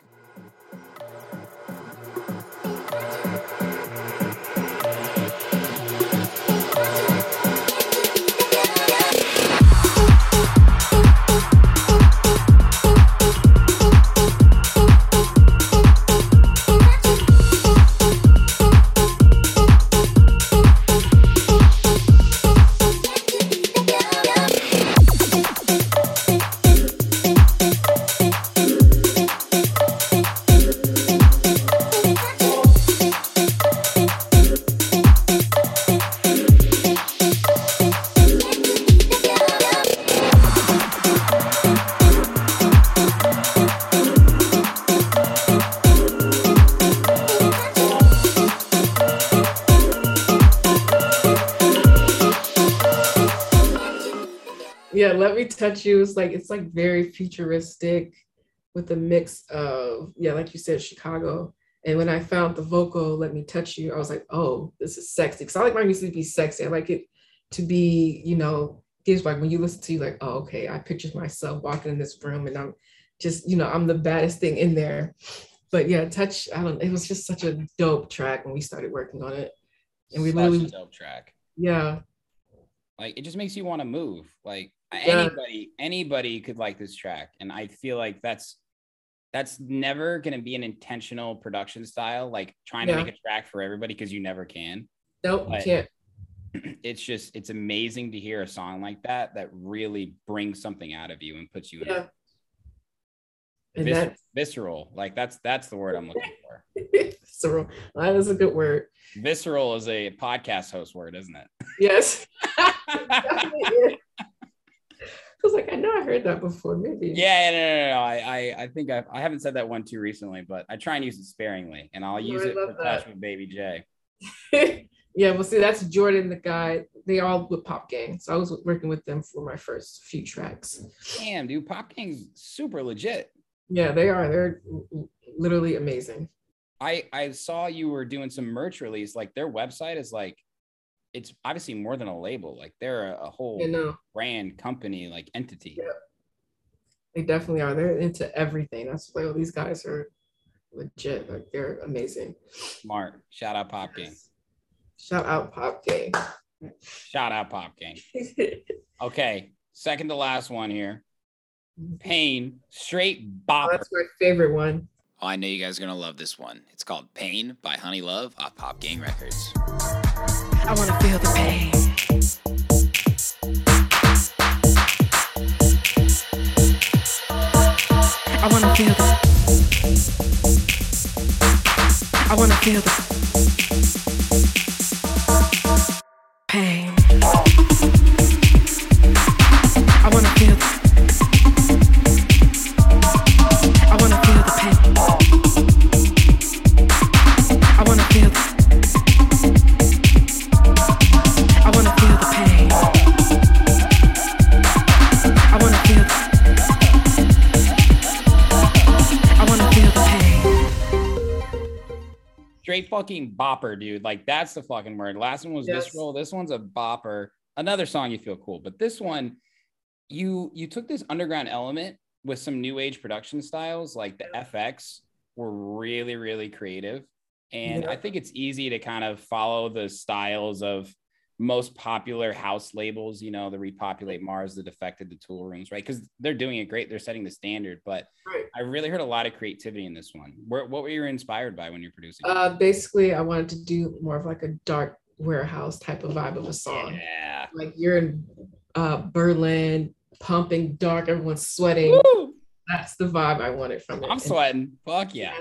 Let me touch you. It's like it's like very futuristic with a mix of yeah, like you said, Chicago. And when I found the vocal "Let Me Touch You," I was like, oh, this is sexy. Because I like my music to be sexy. I like it to be, you know, gives like when you listen to you, like, oh, okay, I picture myself walking in this room and I'm just, you know, I'm the baddest thing in there. But yeah, touch, I don't, it was just such a dope track when we started working on it. And we Such literally, a dope track. yeah, Like it just makes you want to move. Like Yeah. anybody, anybody could like this track, and I feel like that's that's never going to be an intentional production style. Like trying to make a track for everybody because you never can. nope, you can't. <clears throat> It's just it's amazing to hear a song like that that really brings something out of you and puts you in Yeah. And vis- that, visceral. Like that's that's the word I'm looking <laughs> for. so that is a good word. Visceral is a podcast host word, isn't it? Yes. <laughs> Definitely is. I was like, I know I heard that before. Maybe. Yeah, no, no, no, no. I, I, I think I, I haven't said that one too recently, but I try and use it sparingly, and I'll Oh, use I it for love with Baby J. <laughs> yeah, well, see, that's Jordan, the guy. They all with Pop Gang. So I was working with them for my first few tracks. Damn, dude, Pop Gang's super legit. Yeah, they are. They're literally amazing. I, I saw you were doing some merch release. Like their website is like, it's obviously more than a label. Like they're a, whole You know, brand company, like entity. Yeah. they definitely are. They're into everything. That's why all these guys are legit. Like they're amazing. Smart. Shout out Pop Gang. Shout out Pop Gang. Shout out Pop Gang. Okay, second to last one here. <laughs> Pain, straight bopper. That's my favorite one. Oh, I know you guys are gonna love this one. It's called Pain by Honey Love off Pop Gang Records. I wanna feel the pain. I wanna feel the. I wanna feel the fucking bopper, dude. Like that's the fucking word. Last one was Yes. visceral. This one's a bopper. Another song you feel cool, but this one, you you took this underground element with some new age production styles, like the FX were really really creative, and Yeah. I think it's easy to kind of follow the styles of most popular house labels. You know, the Repopulate Mars, the Defected, the Toolrooms, right? Because they're doing it great. They're setting the standard, but Right. I really heard a lot of creativity in this one. Where, what were you inspired by when you're producing? Uh, basically, I wanted to do more of like a dark warehouse type of vibe of a song. yeah. Like you're in uh, Berlin, pumping dark, everyone's sweating. Woo! That's the vibe I wanted from it. I'm And- sweating. Fuck yeah.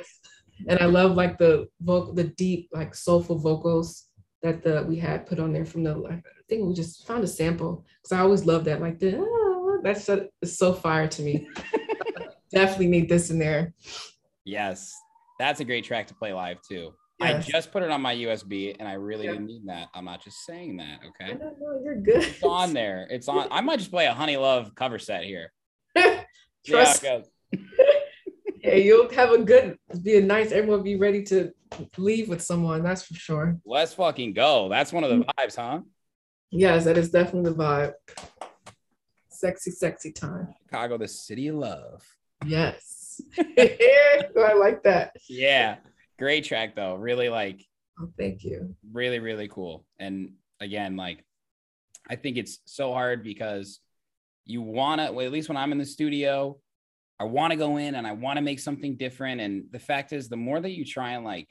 And I love like the vocal, the deep, like soulful vocals that the we had put on there from the. I think we just found a sample because I always love that. Like the ah, that's so, so fire to me. <laughs> Definitely need this in there. Yes. That's a great track to play live too. Yes. I just put it on my USB and I really Yeah. didn't need that. I'm not just saying that. Okay. don't know, you're good. It's on there. It's on. I might just play a Honey Love cover set here. <laughs> Trust. goes. Yeah, you'll have a good, be a nice. Everyone be ready to leave with someone. That's for sure. Let's fucking go. That's one of the vibes, huh? Yes, that is definitely the vibe. Sexy, sexy time. Chicago, the city of love. Yes. <laughs> <laughs> I like that. Yeah. Great track though. Really like Oh, thank you. really really cool and again like i think it's so hard because you want to well, at least when i'm in the studio i want to go in and i want to make something different and the fact is the more that you try and like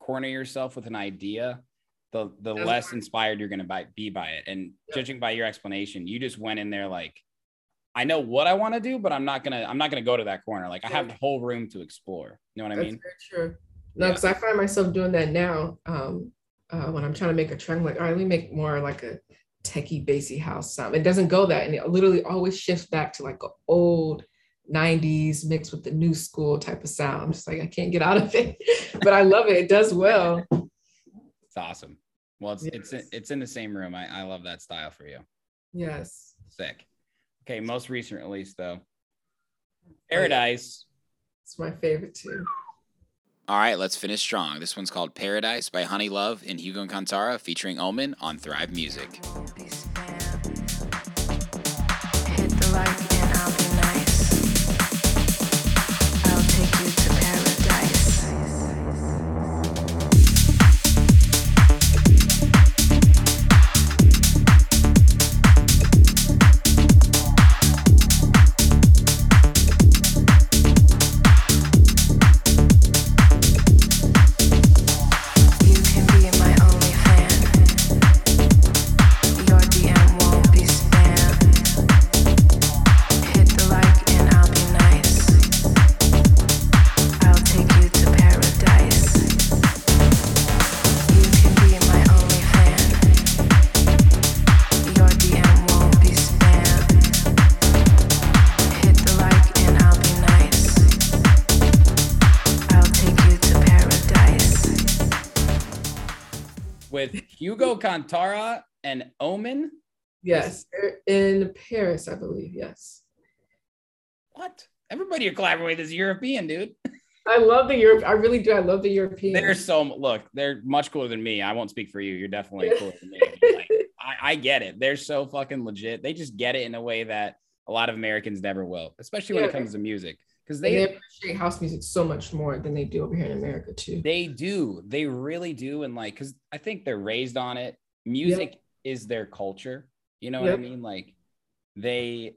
corner yourself with an idea the the That's less inspired you're going to be by it and Yeah. judging by your explanation you just went in there like i know what i want to do but i'm not gonna i'm not gonna go to that corner like i have the whole room to explore you know what i That's mean very true. No, Yeah. because I find myself doing that now. Um, uh, when I'm trying to make a trend, like, all right, let me make more like a techie, bassy house sound. It doesn't go that, and it literally always shifts back to like an old 90s mixed with the new school type of sound. I'm just like I can't get out of it, <laughs> but I love it. It does well. it's awesome well it's it's Yes. it's in the same room i, I love that style for you Yes. Sick. Okay, most recent release though. Oh, Paradise. It's my favorite too. All right, let's finish strong. This one's called Paradise by Honey Love and Hugo and Cantarra featuring Omen on Thrive Music. With Hugo Cantarra and Omen. Yes, in Paris, I believe. Yes, What? Everybody you're collaborating with is European, dude. I love the Europe. I really do. I love the European. They're so look, they're much cooler than me. I won't speak for you. You're definitely cooler than me. like, <laughs> I, I get it. They're so fucking legit. They just get it in a way that a lot of Americans never will, especially when it comes to music. Because they, they appreciate house music so much more than they do over here in America too. they do. They really do. And like, because I think they're raised on it. Music is their culture. You know what I mean? Like they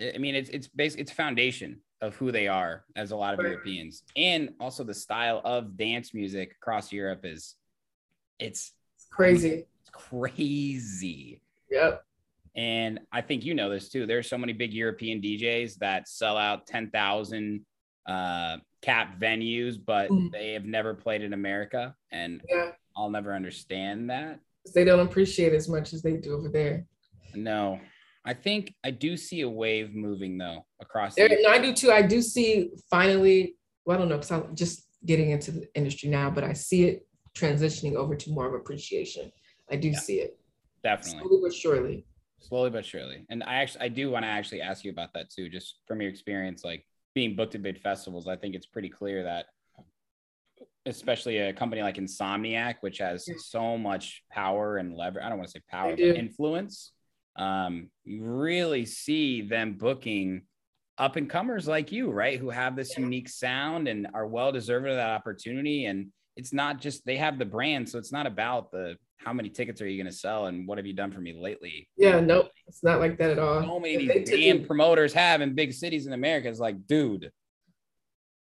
I mean it's it's basic it's foundation of who they are as a lot of Right. Europeans. And also the style of dance music across Europe is it's It's crazy. It's crazy. Yep. And I think you know this too. There's so many big European DJs that sell out 10,000 uh, cap venues, but Mhm. they have never played in America. And Yeah. I'll never understand that. They don't appreciate as much as they do over there. No, I think I do see a wave moving though across. There, the- no, I do too. I do see finally. Well, I don't know because I'm just getting into the industry now, but I see it transitioning over to more of appreciation. I do Yeah. see it definitely slowly but surely. Slowly but surely. And I actually I do want to actually ask you about that too, just from your experience, like being booked at big festivals. I think it's pretty clear that, especially a company like Insomniac, which has so much power and lever. I don't want to say power, but influence. Um, you really see them booking up and comers like you, right? Who have this Yeah. unique sound and are well deserving of that opportunity. And it's not just they have the brand, so it's not about the how many tickets are you going to sell and what have you done for me lately. Yeah, nope, it's not like that at all. So many of these damn you- promoters have in big cities in America. It's like, dude,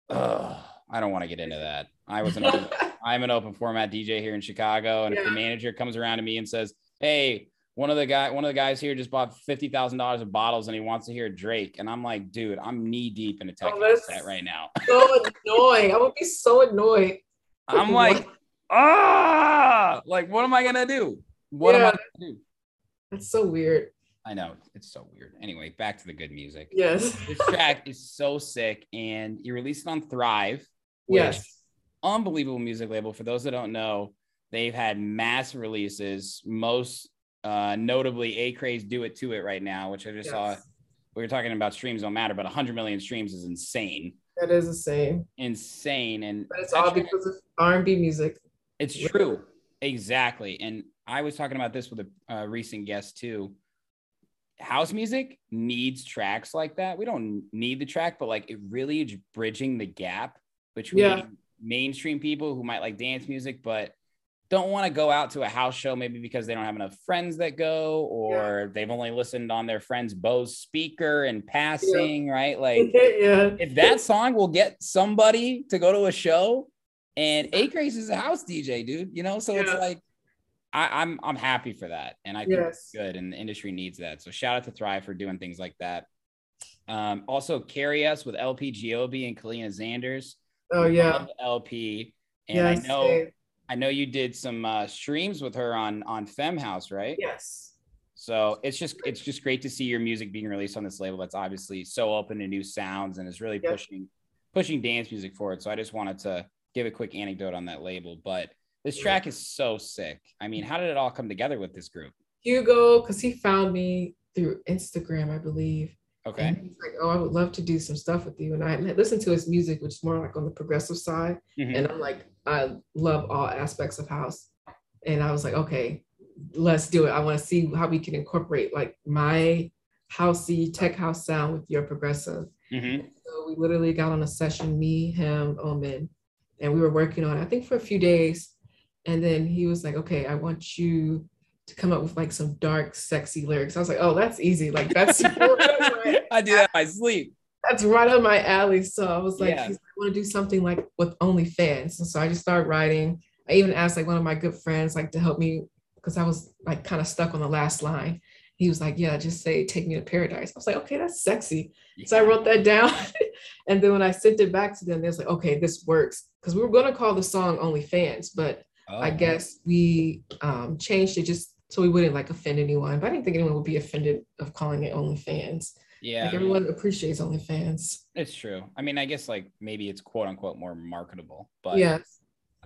ugh, I don't want to get into that. I was an open, <laughs> I'm an open format DJ here in Chicago, and if the manager comes around to me and says, "Hey, one of the guy, one of the guys here just bought fifty thousand dollars of bottles, and he wants to hear Drake," and I'm like, dude, I'm knee deep in a tech Oh, set right now. so annoying. I would be so annoyed. I'm like, ah, like, what am I gonna do? What am I gonna do? That's so weird. I know it's so weird. Anyway, back to the good music. Yes. this track is so sick and you released it on thrive which Yes. unbelievable music label for those that don't know they've had mass releases most uh notably Acraze do it to it right now which i just saw we were talking about streams don't matter but 100 million streams is insane That is insane. insane and But it's all because of R&B music. It's true. Exactly. And i was talking about this with a uh, recent guest too. House music needs tracks like that. We don't need the track but like it really is bridging the gap between Yeah. mainstream people who might like dance music but don't want to go out to a house show maybe because they don't have enough friends that go or they've only listened on their friend's Bose speaker and passing right? Like <laughs> yeah. if that song will get somebody to go to a show and Acraze is a house DJ, dude, you know, so it's like I, I'm I'm happy for that. And I think it's good and the industry needs that. So shout out to Thrive for doing things like that. Um, also carry us with LP Giobi and Kaleena Zanders. Oh yeah. Love LP. And Yes. I know same. I know you did some uh, streams with her on on Femme House, right? Yes. So it's just it's just great to see your music being released on this label that's obviously so open to new sounds and is really Yep. pushing pushing dance music forward. So I just wanted to give a quick anecdote on that label. But this track is so sick. I mean, how did it all come together with this group? Hugo, because he found me through Instagram, I believe. Okay. And he's like, "Oh, I would love to do some stuff with you." And I listened to his music, which is more like on the progressive side. Mhm. And I'm like, I love all aspects of house. And I was like, okay, let's do it. I want to see how we can incorporate like my housey tech house sound with your progressive. Mhm. So we literally got on a session, me, him, Omen, and we were working on it, I think for a few days. And then he was like, okay, I want you to come up with like some dark, sexy lyrics. I was like, oh, that's easy. Like that's <laughs> <laughs> I do that in my sleep. that's right up my alley. So I was like, Yeah. I want to do something like with OnlyFans. And so I just started writing. I even asked like one of my good friends like to help me because I was like kind of stuck on the last line. He was like, yeah, just say take me to paradise. I was like, okay, that's sexy. So I wrote that down. <laughs> and then when I sent it back to them, they was like, okay, this works. Because we were gonna call the song Only Fans, but I Oh, guess we um, changed it just so we wouldn't like offend anyone. But I didn't think anyone would be offended of calling it Only Fans. Yeah. Like everyone appreciates OnlyFans. It's true. I mean, I guess like maybe it's quote unquote more marketable, but yeah.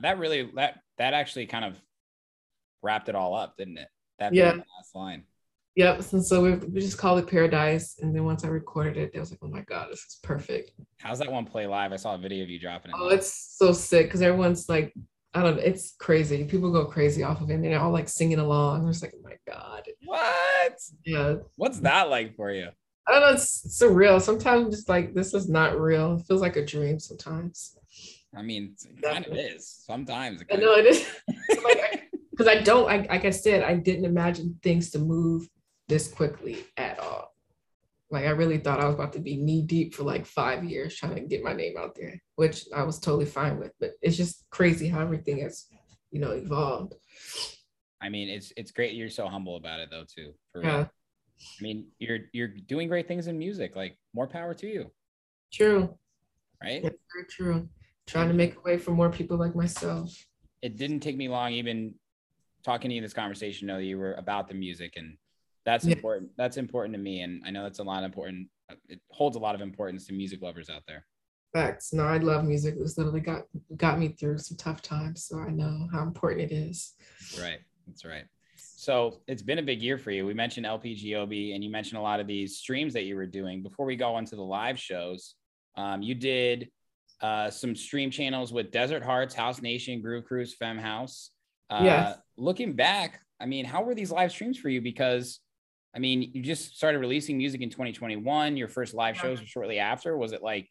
that really that that actually kind of wrapped it all up, didn't it? That Yeah. last line. Yep. And so we, we just called it Paradise. And then once I recorded it, I was like, oh my God, this is perfect. How's that one play live? I saw a video of you dropping it. Oh, it's so sick because everyone's like, I don't know, it's crazy. People go crazy off of it. And they're all like singing along. I'm just like, oh my God. what? Yeah. What's that like for you? I don't know. It's surreal. Sometimes I'm just like, this is not real. It feels like a dream sometimes. I mean, it kind of is. Sometimes it I know it is. <laughs> Because I don't, I, like I said, I didn't imagine things to move this quickly at all. Like I really thought I was about to be knee deep for like five years trying to get my name out there, which I was totally fine with. But it's just crazy how everything has, you know, evolved. I mean, it's it's great you're so humble about it though too. For real. Yeah, I mean, you're you're doing great things in music. Like more power to you, true. right? That's very true. Trying to make a way for more people like myself. It didn't take me long even talking to you in this conversation know you were about the music and that's Yeah. important. That's important to me and I know that's a lot of important it holds a lot of importance to music lovers out there. Facts. No, I love music. It's literally got got me through some tough times, so I know how important it is. Right. That's right. So it's been a big year for you. We mentioned LP Giobi and you mentioned a lot of these streams that you were doing. Before we go on to the live shows, um, you did uh, some stream channels with Desert Hearts, House Nation, Groove Cruise, Femme House. Uh, Yes. Looking back, I mean, how were these live streams for you? Because, I mean, you just started releasing music in 2021. Your first live shows were shortly after. Was it like,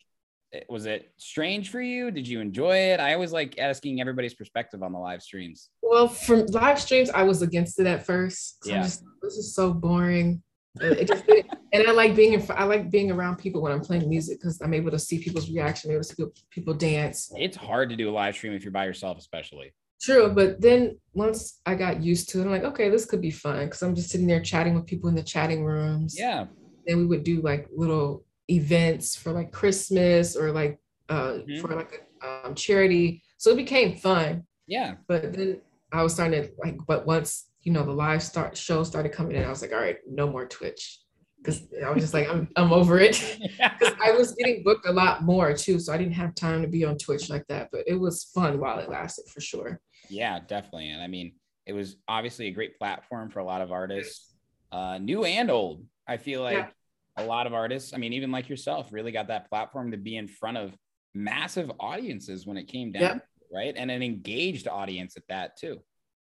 eh, was it strange for you? Did you enjoy it? I always like asking everybody's perspective on the live streams. Well, from live streams, I was against it at first. Yeah. just, this is so boring. It just <laughs> and I like being in, I like being around people when I'm playing music because I'm able to see people's reaction, able to see people- people dance. It's hard to do a live stream if you're by yourself, especially. True, but then once I got used to it, I'm like, okay, this could be fun because I'm just sitting there chatting with people in the chatting rooms. Yeah. Then we would do like little events for like Christmas or like uh Mhm. for like a um, charity. So it became fun. Yeah. But then I was starting to like, but once you know the live start show started coming in, I was like, all right, no more Twitch. Because I was just like, I'm I'm over it. <laughs> <laughs> Because I was getting booked a lot more too. So I didn't have time to be on Twitch like that. But it was fun while it lasted for sure. Yeah, definitely. And I mean, it was obviously a great platform for a lot of artists, uh, new and old. I feel like Yeah. a lot of artists, I mean, even like yourself, really got that platform to be in front of massive audiences when it came down, Yeah. right? And an engaged audience at that too.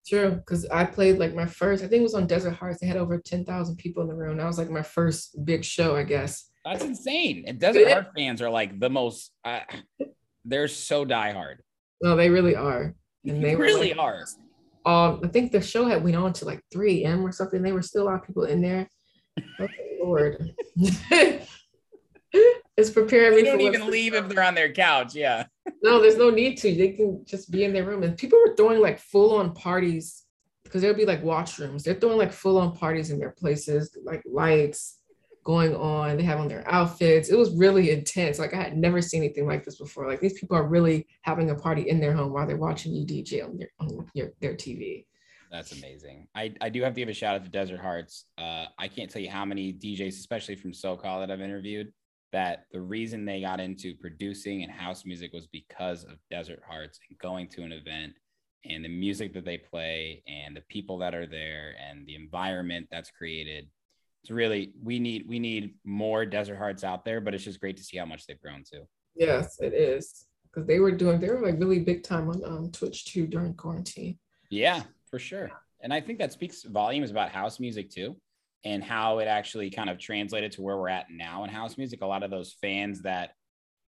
True, because I played like my first, I think it was on Desert Hearts. They had over 10,000 people in the room. That was like my first big show, I guess. That's insane. And Desert Yeah. Heart fans are like the most, uh, they're so diehard. No, they really are. And They they were really like, are. um, I think the show had went on to like 3 a.m. or something. They were still a lot of people in there. Oh, Lord. <laughs> it's preparing They me for don't even leave if they're on their couch. Yeah. No, there's no need to. They can just be in their room. And people were throwing like full on parties because there'll be like watch rooms. They're throwing like full on parties in their places, like lights going on. They have on their outfits. It was really intense. Like I had never seen anything like this before. Like these people are really having a party in their home while they're watching you DJ on their on your, their TV. That's amazing. I, I do have to give a shout out to Desert Hearts. Uh, I can't tell you how many DJs, especially from SoCal, that I've interviewed, that the reason they got into producing and house music was because of Desert Hearts and going to an event and the music that they play and the people that are there and the environment that's created. It's really we need we need more desert hearts out there but it's just great to see how much they've grown too Yes, it is. Because they were doing, they were like really big time on um, Twitch too during quarantine. yeah for sure and i think that speaks volumes about house music too and how it actually kind of translated to where we're at now in house music a lot of those fans that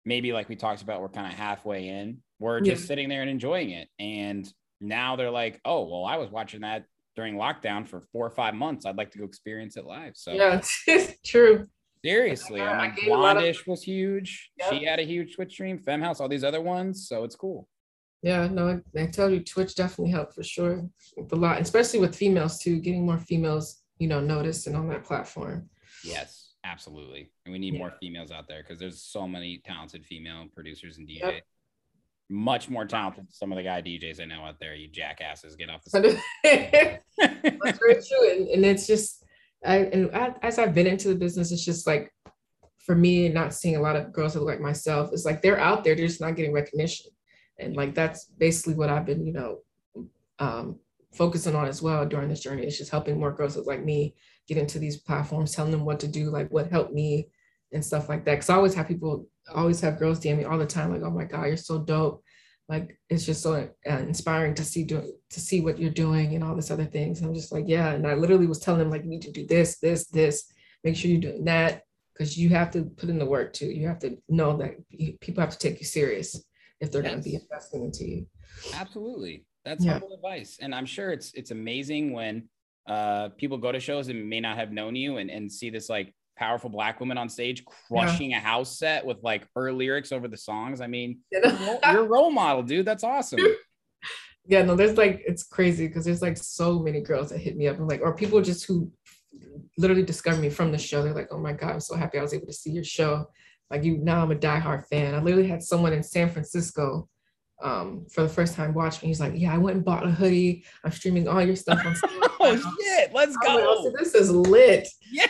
maybe like we talked about were kind of halfway in were just Yeah. sitting there and enjoying it and now they're like oh well i was watching that during lockdown for four or five months i'd like to go experience it live so Yeah, <laughs> it's true. Seriously, Yeah, I mean, lot of- BLOND:ISH was huge. Yep. She had a huge Twitch stream. Femme House, all these other ones. So it's cool. Yeah, no, I, I tell you, Twitch definitely helped for sure. With a lot, especially with females too, getting more females, you know, noticed and on that platform. Yes, absolutely. And we need Yeah. more females out there because there's so many talented female producers and DJs. Yep. Much more talented than some of the guy DJs I know out there. You jackasses, get off the <laughs> That's very true. And, and it's just, I, and I, as I've been into the business, it's just like, for me, not seeing a lot of girls that look like myself, it's like they're out there, they're just not getting recognition. And like, that's basically what I've been, you know, um, focusing on as well during this journey. It's just helping more girls like me get into these platforms, telling them what to do, like what helped me and stuff like that. Cause I always have people, always have girls DM me all the time, like, oh my God, you're so dope. Like, it's just so uh, inspiring to see do, to see what you're doing and all this other things. And I'm just like, yeah. And I literally was telling them like, you need to do this, this, this, make sure you're doing that. Cause you have to put in the work too. You have to know that you- people have to take you serious if they're going to be investing into you. Absolutely. That's Yeah. humble advice. And I'm sure it's it's amazing when uh people go to shows and may not have known you and, and see this like powerful black woman on stage crushing a house set with like her lyrics over the songs. I mean, <laughs> You you're a role model, dude. That's awesome. <laughs> yeah, no, there's like it's crazy because there's like so many girls that hit me up and like, or people just who literally discovered me from the show. They're like, oh my God, I'm so happy I was able to see your show. Like you now I'm a diehard fan. I literally had someone in San Francisco um for the first time watch me. He's like, Yeah, I went and bought a hoodie. I'm streaming all your stuff on <laughs> oh shit, let's like, go. "Oh, this is lit. Yeah.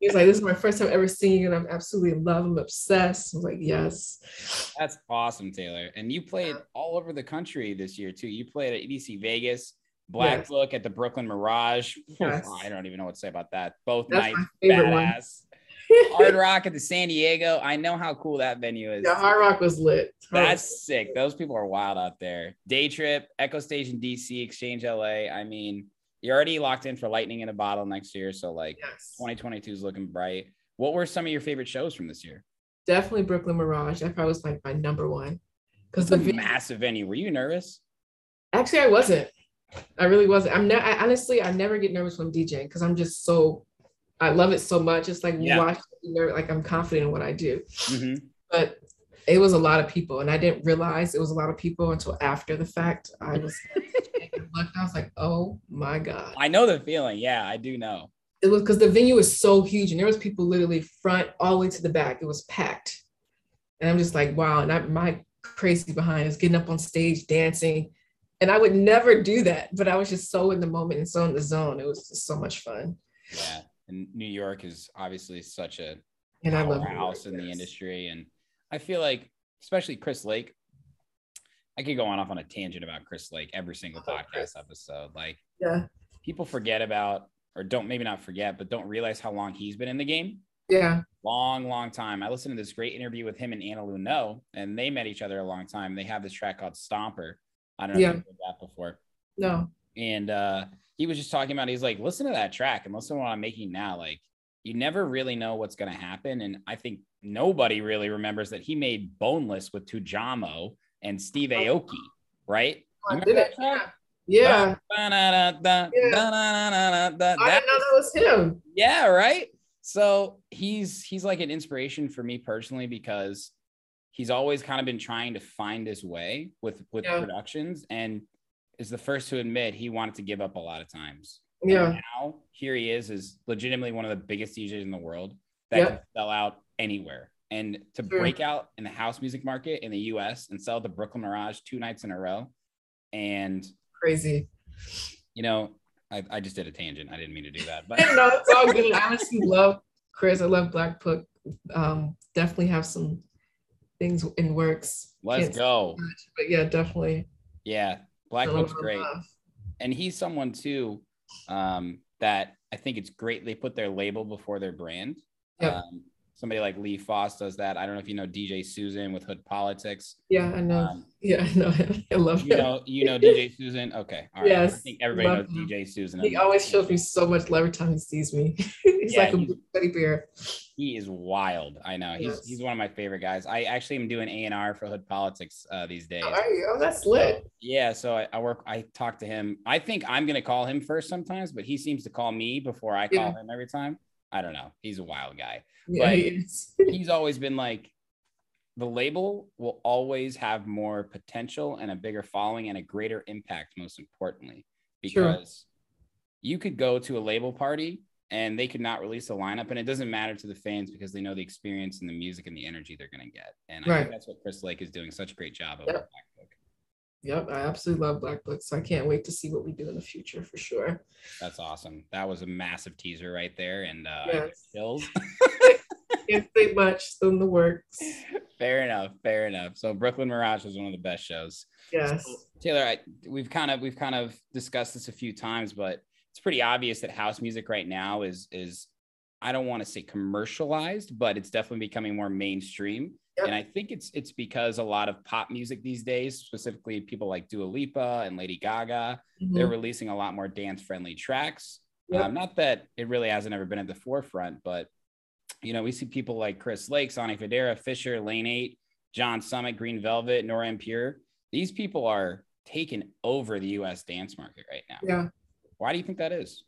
He's like, This is my first time ever seeing it. I'm absolutely in love. I'm obsessed. I was like, Yes. That's awesome, Taylor. And you played all over the country this year too. You played at EDC Vegas, Black Yes. Book at the Brooklyn Mirage. Yes. I don't even know what to say about that. Both That's nights, favorite one. Hard Rock at the San Diego. I know how cool that venue is. Yeah, Hard Rock was lit. Hard That's sick. Those people are wild out there. Day trip, Echostage DC, Exchange LA. I mean, you're already locked in for Lightning in a Bottle next year. So, like, yes. 2022 is looking bright. What were some of your favorite shows from this year? Definitely Brooklyn Mirage. That probably was like my number one. Because the massive venue. Were you nervous? actually I wasn't. I really wasn't. I'm not I, honestly I never get nervous when DJing because I'm just so I love it so much. It's like Yeah. watch like I'm confident in what I do. Mhm. But it was a lot of people, and I didn't realize it was a lot of people until after the fact. I was <laughs> I was like, oh my God. I know the feeling. Yeah, I do know. it was because the venue was so huge and there was people literally front all the way to the back. It was packed. And I'm just like, wow. And I, my crazy behind is getting up on stage, dancing. And I would never do that, but I was just so in the moment and so in the zone. It was just so much fun. Yeah. And New York is obviously such a And I love York, in the industry. And I feel like, especially Chris Lake, I could go on off on a tangent about Chris Lake every single I love Chris. podcast episode. Like Yeah. people forget about, or don't maybe not forget, but don't realize how long he's been in the game. Yeah. Long, long time. I listened to this great interview with him and Anna Lunoe, and they met each other a long time. They have this track called Stomper. I don't know Yeah. if you've heard that before. No. and uh he was just talking about he's like listen to that track and listen to what i'm making now like you never really know what's going to happen and i think nobody really remembers that he made boneless with Tujamo and steve oh. aoki right oh, I did that track? Yeah. Yeah. I didn't know that was him. yeah, right. So he's he's like an inspiration for me personally because he's always kind of been trying to find his way with with Yeah. productions and is the first to admit he wanted to give up a lot of times. And Yeah. now here he is, is legitimately one of the biggest DJs in the world that Yep. can sell out anywhere. And to True. break out in the house music market in the US and sell the Brooklyn Mirage two nights in a row. And Crazy. you know, I, I just did a tangent. I didn't mean to do that. But <laughs> no, it's all good. I honestly love Chris. I love Black Book. Um, definitely have some things in works. let's Can't go. much, But yeah, definitely. Yeah. Black some great. and he's someone too um, that I think it's great they put their label before their brand. Yep. Um, somebody like Lee Foss does that. I don't know if you know DJ Susan with Hood Politics. Yeah, I know. Um, yeah, I know him. <laughs> I love you him. know, you know DJ Susan. Okay, all right. I Yes, think everybody knows him. DJ Susan. He always shows me so much love every time he sees me. <laughs> He's Yeah, like a he's- teddy bear. He is wild. I know. He's Yes. he's one of my favorite guys. I actually am doing A and R for Hood Politics uh, these days. Oh, are you? Oh, that's lit. Yeah, so I, I work. I talk to him. I think I'm gonna call him first sometimes, but he seems to call me before I call Yeah. him every time. I don't know. He's a wild guy. Yeah, But- he. <laughs> He's always been like, the label will always have more potential and a bigger following and a greater impact. Most importantly, because you could go to a label party and they could not release a lineup, and it doesn't matter to the fans because they know the experience and the music and the energy they're gonna get. And I think that's what Chris Lake is doing such a great job of. Yep. With Black Book. Yep, I absolutely love Black Book, so I can't wait to see what we do in the future for sure. That's awesome. That was a massive teaser right there, and uh, Yes. chills. <laughs> Can't say much, in the works. fair enough. Fair enough. So Brooklyn Mirage was one of the best shows. Yes. Taylor, I, we've kind of we've kind of discussed this a few times, but it's pretty obvious that house music right now is is I don't want to say commercialized, but it's definitely becoming more mainstream. Yep. And I think it's it's because a lot of pop music these days, specifically people like Dua Lipa and Lady Gaga, they're Mhm. releasing a lot more dance friendly tracks. Yep. Um, not that it really hasn't ever been at the forefront, but you know, we see people like Chris Lake, Sonny Fodera, Fisher, Lane 8, John Summit, Green Velvet, Nora En Pure. These people are taking over the US dance market right now. Yeah. Why do you think that is?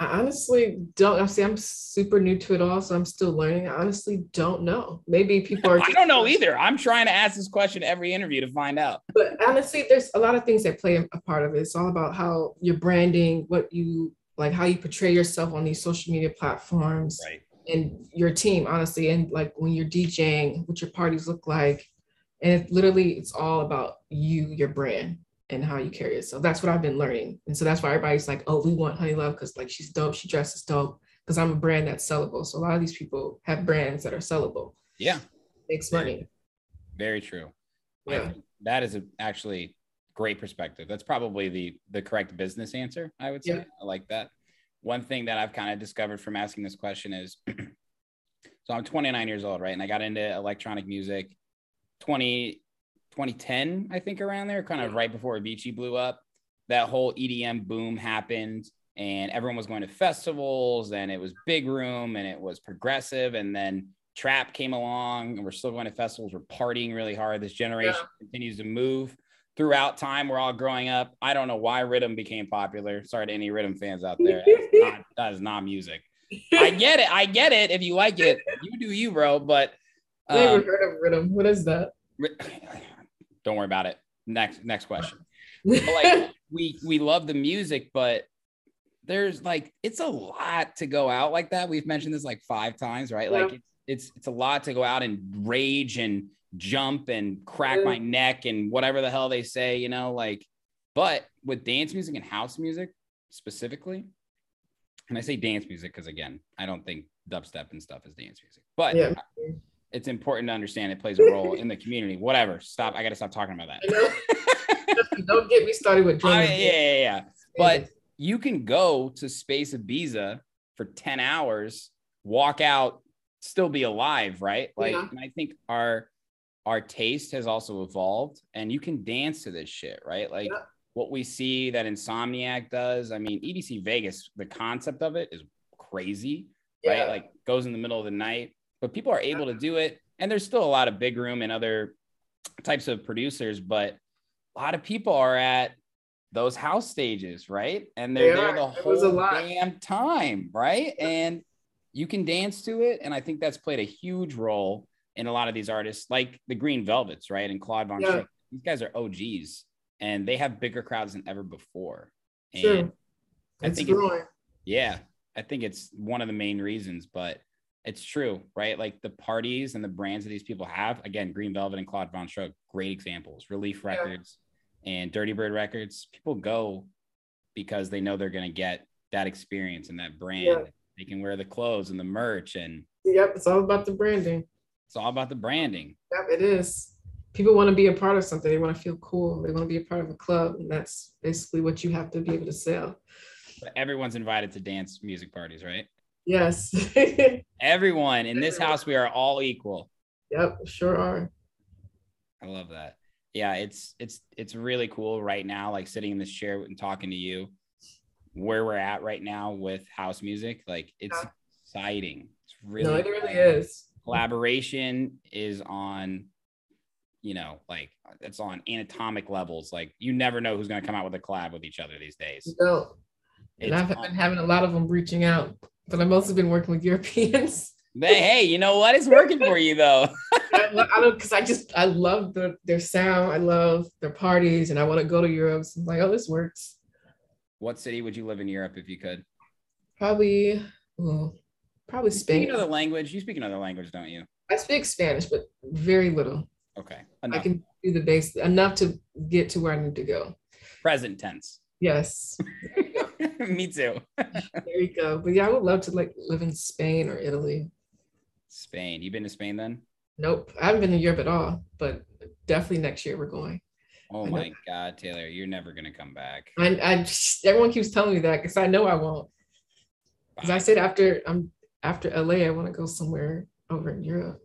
I honestly don't. I see. I'm super new to it all, so I'm still learning. I honestly don't know. Maybe people are. I don't know either. I'm trying to ask this question every interview to find out. But honestly, there's a lot of things that play a a part of it. It's all about how your branding, what you like, how you portray yourself on these social media platforms, Right. and your team. Honestly, and like when you're DJing, what your parties look like, and it, literally, it's all about you, your brand, and how you carry yourself. That's what I've been learning, and so that's why everybody's like, "Oh, we want HoneyLuv because like she's dope, she dresses dope." Because I'm a brand that's sellable. So a lot of these people have brands that are sellable. Yeah, Makes money. very true. Yeah. that is a, actually great perspective. That's probably the the correct business answer. I would say. Yeah. I like that. One thing that I've kind of discovered from asking this question is, <clears throat> so I'm 29 years old, right? And I got into electronic music 20 2010, I think, around there, kind of right before Avicii blew up. That whole EDM boom happened, and everyone was going to festivals, and it was big room, and it was progressive, and then trap came along, and we're still going to festivals. We're partying really hard. This generation continues to move throughout time. We're all growing up. I don't know why riddim became popular. Sorry to any riddim fans out there. <laughs> Not, that is not music. I get it. I get it. If you like it, you do you, bro. But I never um, heard of riddim. What is that? Don't worry about it. Next, next question. <laughs> Like we we love the music, but there's like it's a lot to go out like that. We've mentioned this like five times, right? Like Yeah. it's it's it's a lot to go out and rage and jump and crack Yeah. my neck and whatever the hell they say, you know, like but with dance music and house music specifically, and I say dance music because again, I don't think dubstep and stuff is dance music, but Yeah. It's important to understand it plays a role in the <laughs> community. Whatever. Stop. I got to stop talking about that. Don't get me started with. <laughs> I- yeah, yeah, yeah. But you can go to Space Ibiza for 10 hours, walk out, still be alive, right? Like, Yeah. I think our our taste has also evolved and you can dance to this shit, right? Like Yeah. what we see that Insomniac does. I mean, EDC Vegas, the concept of it is crazy, right? Like goes in the middle of the night, but people are able to do it. And there's still a lot of big room and other types of producers, but a lot of people are at those house stages, right? And they're They there the It whole damn time, right? And you can dance to it. And I think that's played a huge role in a lot of these artists, like the Green Velvets, right? And Claude Von Yeah. Schick. These guys are OGs and they have bigger crowds than ever before. And True. I think growing. yeah, I think it's one of the main reasons, but it's true, right? Like the parties and the brands that these people have. Again, Green Velvet and Claude Von Stroke, great examples. Relief Yeah. Records and Dirty Bird Records. People go because they know they're going to get that experience and that brand. Yeah. They can wear the clothes and the merch, and Yep, it's all about the branding. it's all about the branding. Yep, it is. People want to be a part of something. They want to feel cool. They want to be a part of a club, and that's basically what you have to be able to sell. Everyone's invited to dance music parties, right? Yes. <laughs> Everyone in this house, we are all equal. yep, sure are. I love that. Yeah, it's it's it's really cool right now, like sitting in this chair and talking to you, where we're at right now with house music. Like it's Yeah. exciting. It's really no, it really is. collaboration is on, you know, like it's on anatomic levels. Like you never know who's gonna come out with a collab with each other these days. Don't. And I've been having a lot of them reaching out, but I've also been working with Europeans. But hey, you know what? It's working for you though. <laughs> I, don't because I just I love the, their sound. I love their parties, and I want to go to Europe. So I'm like, oh, this works. what city would you live in Europe if you could? Probably, well, probably You speak Spain. another language. You speak another language, don't you? I speak Spanish, but very little. Okay. I can do the base enough to get to where I need to go. Present tense. Yes, <laughs> <laughs> Me too. <laughs> there you go. But yeah, I would love to like live in Spain or Italy. Spain. You been to Spain then? Nope, I haven't been to Europe at all. But definitely next year we're going. Oh my God, Taylor, you're never gonna come back. I, I everyone keeps telling me that because I know I won't. Because I said after I'm after LA, I want to go somewhere over in Europe.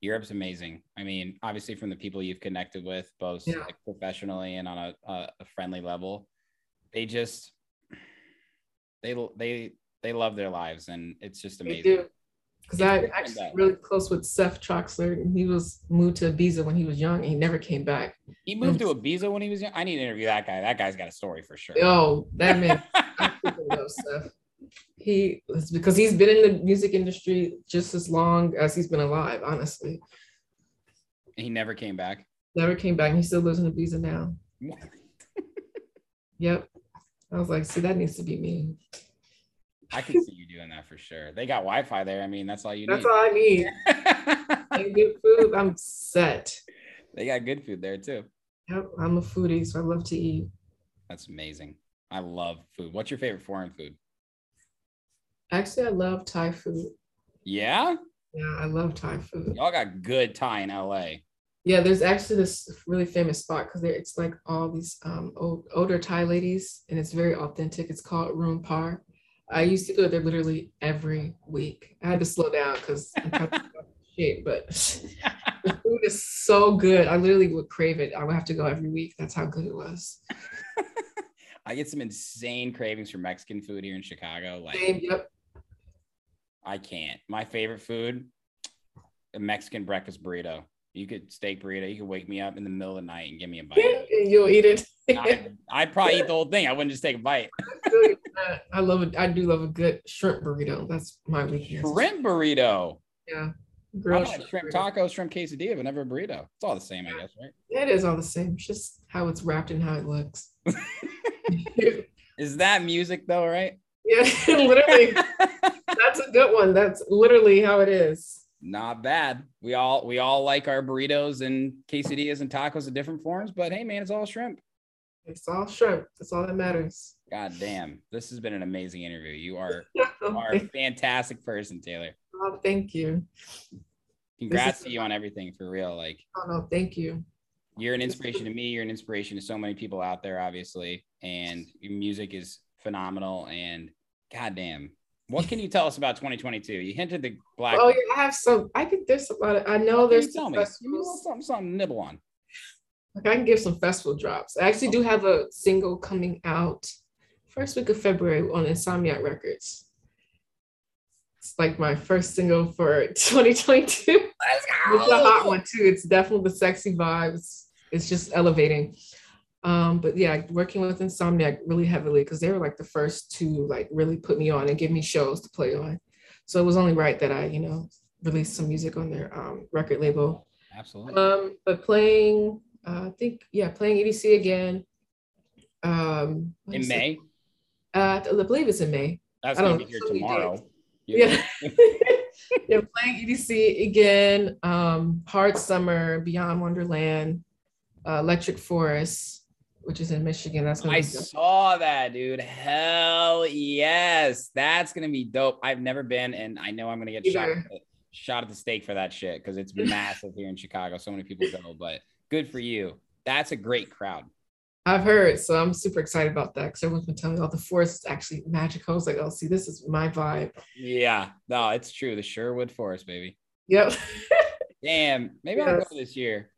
Europe's amazing. I mean, obviously from the people you've connected with, both Yeah. like, professionally and on a, a, a friendly level, they just they they they love their lives, and it's just amazing. Because I actually though. really close with Seth Troxler, and he was moved to Ibiza when he was young, and he never came back. He moved to Ibiza when he was young. I need to interview that guy. That guy's got a story for sure. Oh, that man, <laughs> I love Seth. He because he's been in the music industry just as long as he's been alive. Honestly, He never came back. never came back, and he still lives in Ibiza now. <laughs> Yep. I was like, see, that needs to be me. I can see you doing that for sure. They got Wi-Fi there. I mean, that's all you That's need. That's all I need. <laughs> And good food. I'm set. they got good food there too. Yep. I'm a foodie, so I love to eat. That's amazing. I love food. What's your favorite foreign food? Actually, I love Thai food. Yeah, Yeah, I love Thai food. y'all got good Thai in LA. Yeah, there's actually this really famous spot because it's like all these um old, older Thai ladies, and it's very authentic. It's called Ruen Pair. I used to go there literally every week. I had to slow down because I'm kind of shape, but <laughs> the food is so good. I literally would crave it. I would have to go every week. That's how good it was. <laughs> I get some insane cravings for Mexican food here in Chicago. Like Same, yep. I can't. My favorite food, a Mexican breakfast burrito. You could steak burrito. You could wake me up in the middle of the night and give me a bite. <laughs> You'll eat it. I'd, I'd probably eat the whole thing. I wouldn't just take a bite. <laughs> I love it. I do love a good shrimp burrito. That's my weakness. Shrimp burrito. Yeah. Grilled shrimp burrito. taco, shrimp quesadilla, but never a burrito. It's all the same, I guess, right? It is all the same. It's just how it's wrapped and how it looks. <laughs> Is that music though, right? yeah, literally. That's a good one. That's literally how it is. Not bad. We all we all like our burritos and quesadillas and tacos in different forms, but hey man, it's all shrimp. It's all shrimp. That's all that matters. God damn. This has been an amazing interview. You are, <laughs> oh, are a fantastic person, Taylor. Oh, thank you. Congrats to you on everything for real. Like Oh no, thank you. you're an inspiration to me. You're an inspiration to so many people out there, obviously. And your music is phenomenal. And goddamn, what can you tell us about 2022? You hinted the black. Oh yeah, I have some. I could. There's a lot of. I know there's tell me. Give me a little festivals. something, something nibble on. Like I can give some festival drops. I actually do have a single coming out first week of February on Insomniac Records. It's like my first single for <laughs> 2022. It's a hot one too. It's definitely the sexy vibes. It's just elevating. Um, but yeah, working with Insomniac really heavily because they were like the first to like really put me on and give me shows to play on. So it was only right that I, you know, released some music on their um, record label. Absolutely. Um, but playing, uh, I think, yeah, playing EDC again. Um, in? May. Uh, I believe it's in May. That's I gonna don't be here know, so many tomorrow. Yeah. yeah, <laughs> playing EDC again. Um, Hard Summer, Beyond Wonderland, uh, Electric Forest, which is in Michigan. That's I saw that, dude. Hell yes. That's gonna be dope. I've never been, and I know I'm gonna get shot, shot at the stake for that shit because it's massive here in Chicago. So many people go, but good for you. That's a great crowd. I've heard, so I'm super excited about that because everyone's been telling me, oh, the forest is actually magical. I was like, oh, see, this is my vibe. Yeah, no, it's true. The Sherwood Forest, baby. Yep. <laughs> Damn, maybe I'll go this year.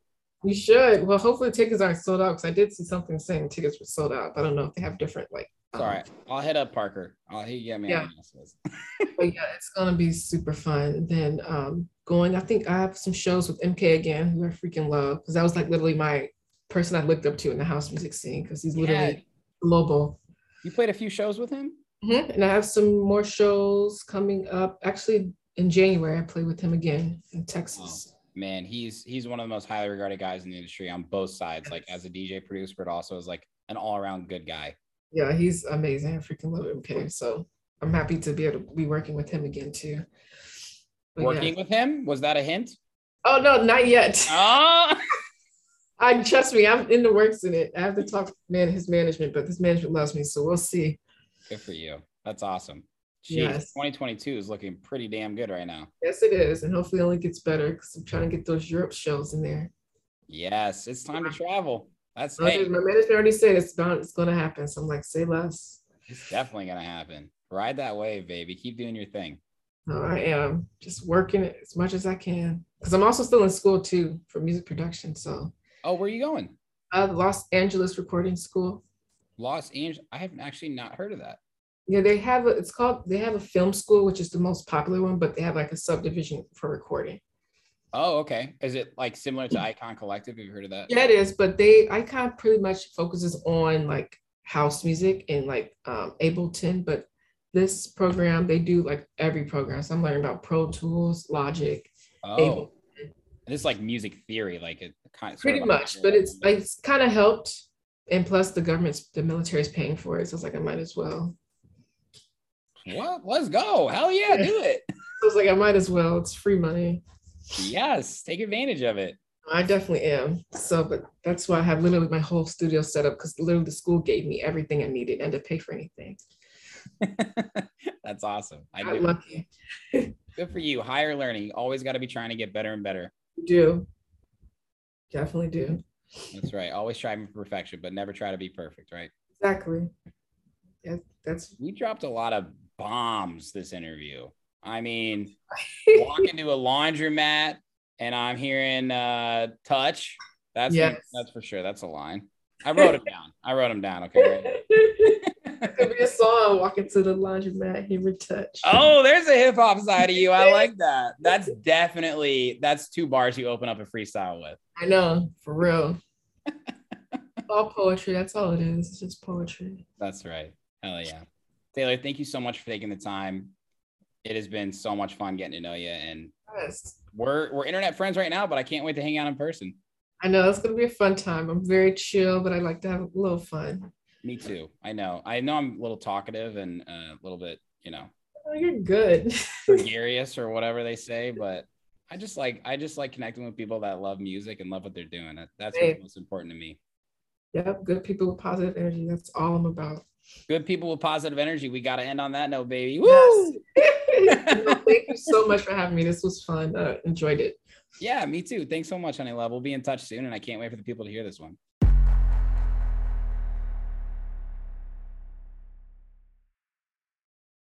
You should. Well, hopefully tickets aren't sold out because I did see something saying tickets were sold out. But I don't know if they have different like. Um, all right. I'll hit up Parker. I'll he get me Yeah. on the guest list. <laughs> But yeah, it's gonna be super fun. Then um going, I think I have some shows with MK again, who I freaking love, because that was like literally my person I looked up to in the house music scene, because he's literally Yeah. global. You played a few shows with him? Mhm. And I have some more shows coming up. Actually, in January, I play with him again in Texas. Man, he's he's one of the most highly regarded guys in the industry on both sides, like as a DJ producer, but also as like an all-around good guy. Yeah, he's amazing. I freaking love MK. So I'm happy to be able to be working with him again too. But yeah. Working with him? Was that a hint? Oh no, not yet. <laughs> Oh I trust me, I'm in the works in it. I have to talk to man his management, but his management loves me, so we'll see. good for you. That's awesome. Jeez, Yes. 2022 is looking pretty damn good right now. Yes, it is, and hopefully it only gets better because I'm trying to get those Europe shows in there. Yes, it's time to travel. That's My hey, management already said it's bound, it's going to happen. So I'm like, say less. it's definitely gonna happen. Ride that wave, baby. Keep doing your thing. No, I am just working it as much as I can because I'm also still in school too for music production. So Oh, where are you going? uh, Los Angeles Recording School. Los Angeles. I haven't actually not heard of that. Yeah, they have a, it's called they have a film school, which is the most popular one, but they have like a subdivision for recording. Oh, okay. Is it like similar to <clears throat> Icon Collective? Have you heard of that? Yeah, it is, but they Icon pretty much focuses on like house music and like um, Ableton, but this program they do like every program. So I'm learning about Pro Tools, Logic, Oh, Ableton. and it's like music theory, like it kind of pretty much. But it's like it's kind of helped, and plus the government's the military's paying for it, so it's like I might as well. What? Let's go! Hell yeah, do it! <laughs> So it's like I might as well. It's free money. Yes, take advantage of it. I definitely am. So, but that's why I have literally my whole studio set up because literally the school gave me everything I needed and to pay for anything. <laughs> That's awesome. I I'm lucky. <laughs> Good for you. Higher learning. You always got to be trying to get better and better. Do definitely do. That's right. Always strive for perfection, but never try to be perfect, right? Exactly. Yeah, that's We dropped a lot of bombs this interview. I mean, <laughs> walk into a laundromat and I'm hearing uh touch. That's Yes. that's for sure. That's a line. I wrote it down. I wrote them down. Okay. right? Could be a song. Walk into the laundromat, hearing touch. Oh, there's a hip hop side of you. I <laughs> like that. That's definitely that's two bars you open up a freestyle with. I know, for real. all poetry. That's all it is. It's just poetry. That's right. Hell yeah. Taylor, thank you so much for taking the time. It has been so much fun getting to know you. And Yes. we're we're internet friends right now, but I can't wait to hang out in person. I know it's gonna be a fun time. I'm very chill, but I like to have a little fun. Me too. I know. I know I'm a little talkative and a little bit, you know, Oh, you're good. <laughs> gregarious or whatever they say, but I just like I just like connecting with people that love music and love what they're doing. That, that's Same. what's most important to me. yep, good people with positive energy. That's all I'm about. Good people with positive energy. We got to end on that note, baby. Woo! Yes. <laughs> No, Thank you so much for having me. This was fun. Uh, enjoyed it. Yeah, me too. Thanks so much, HoneyLuv. We'll be in touch soon, and I can't wait for the people to hear this one.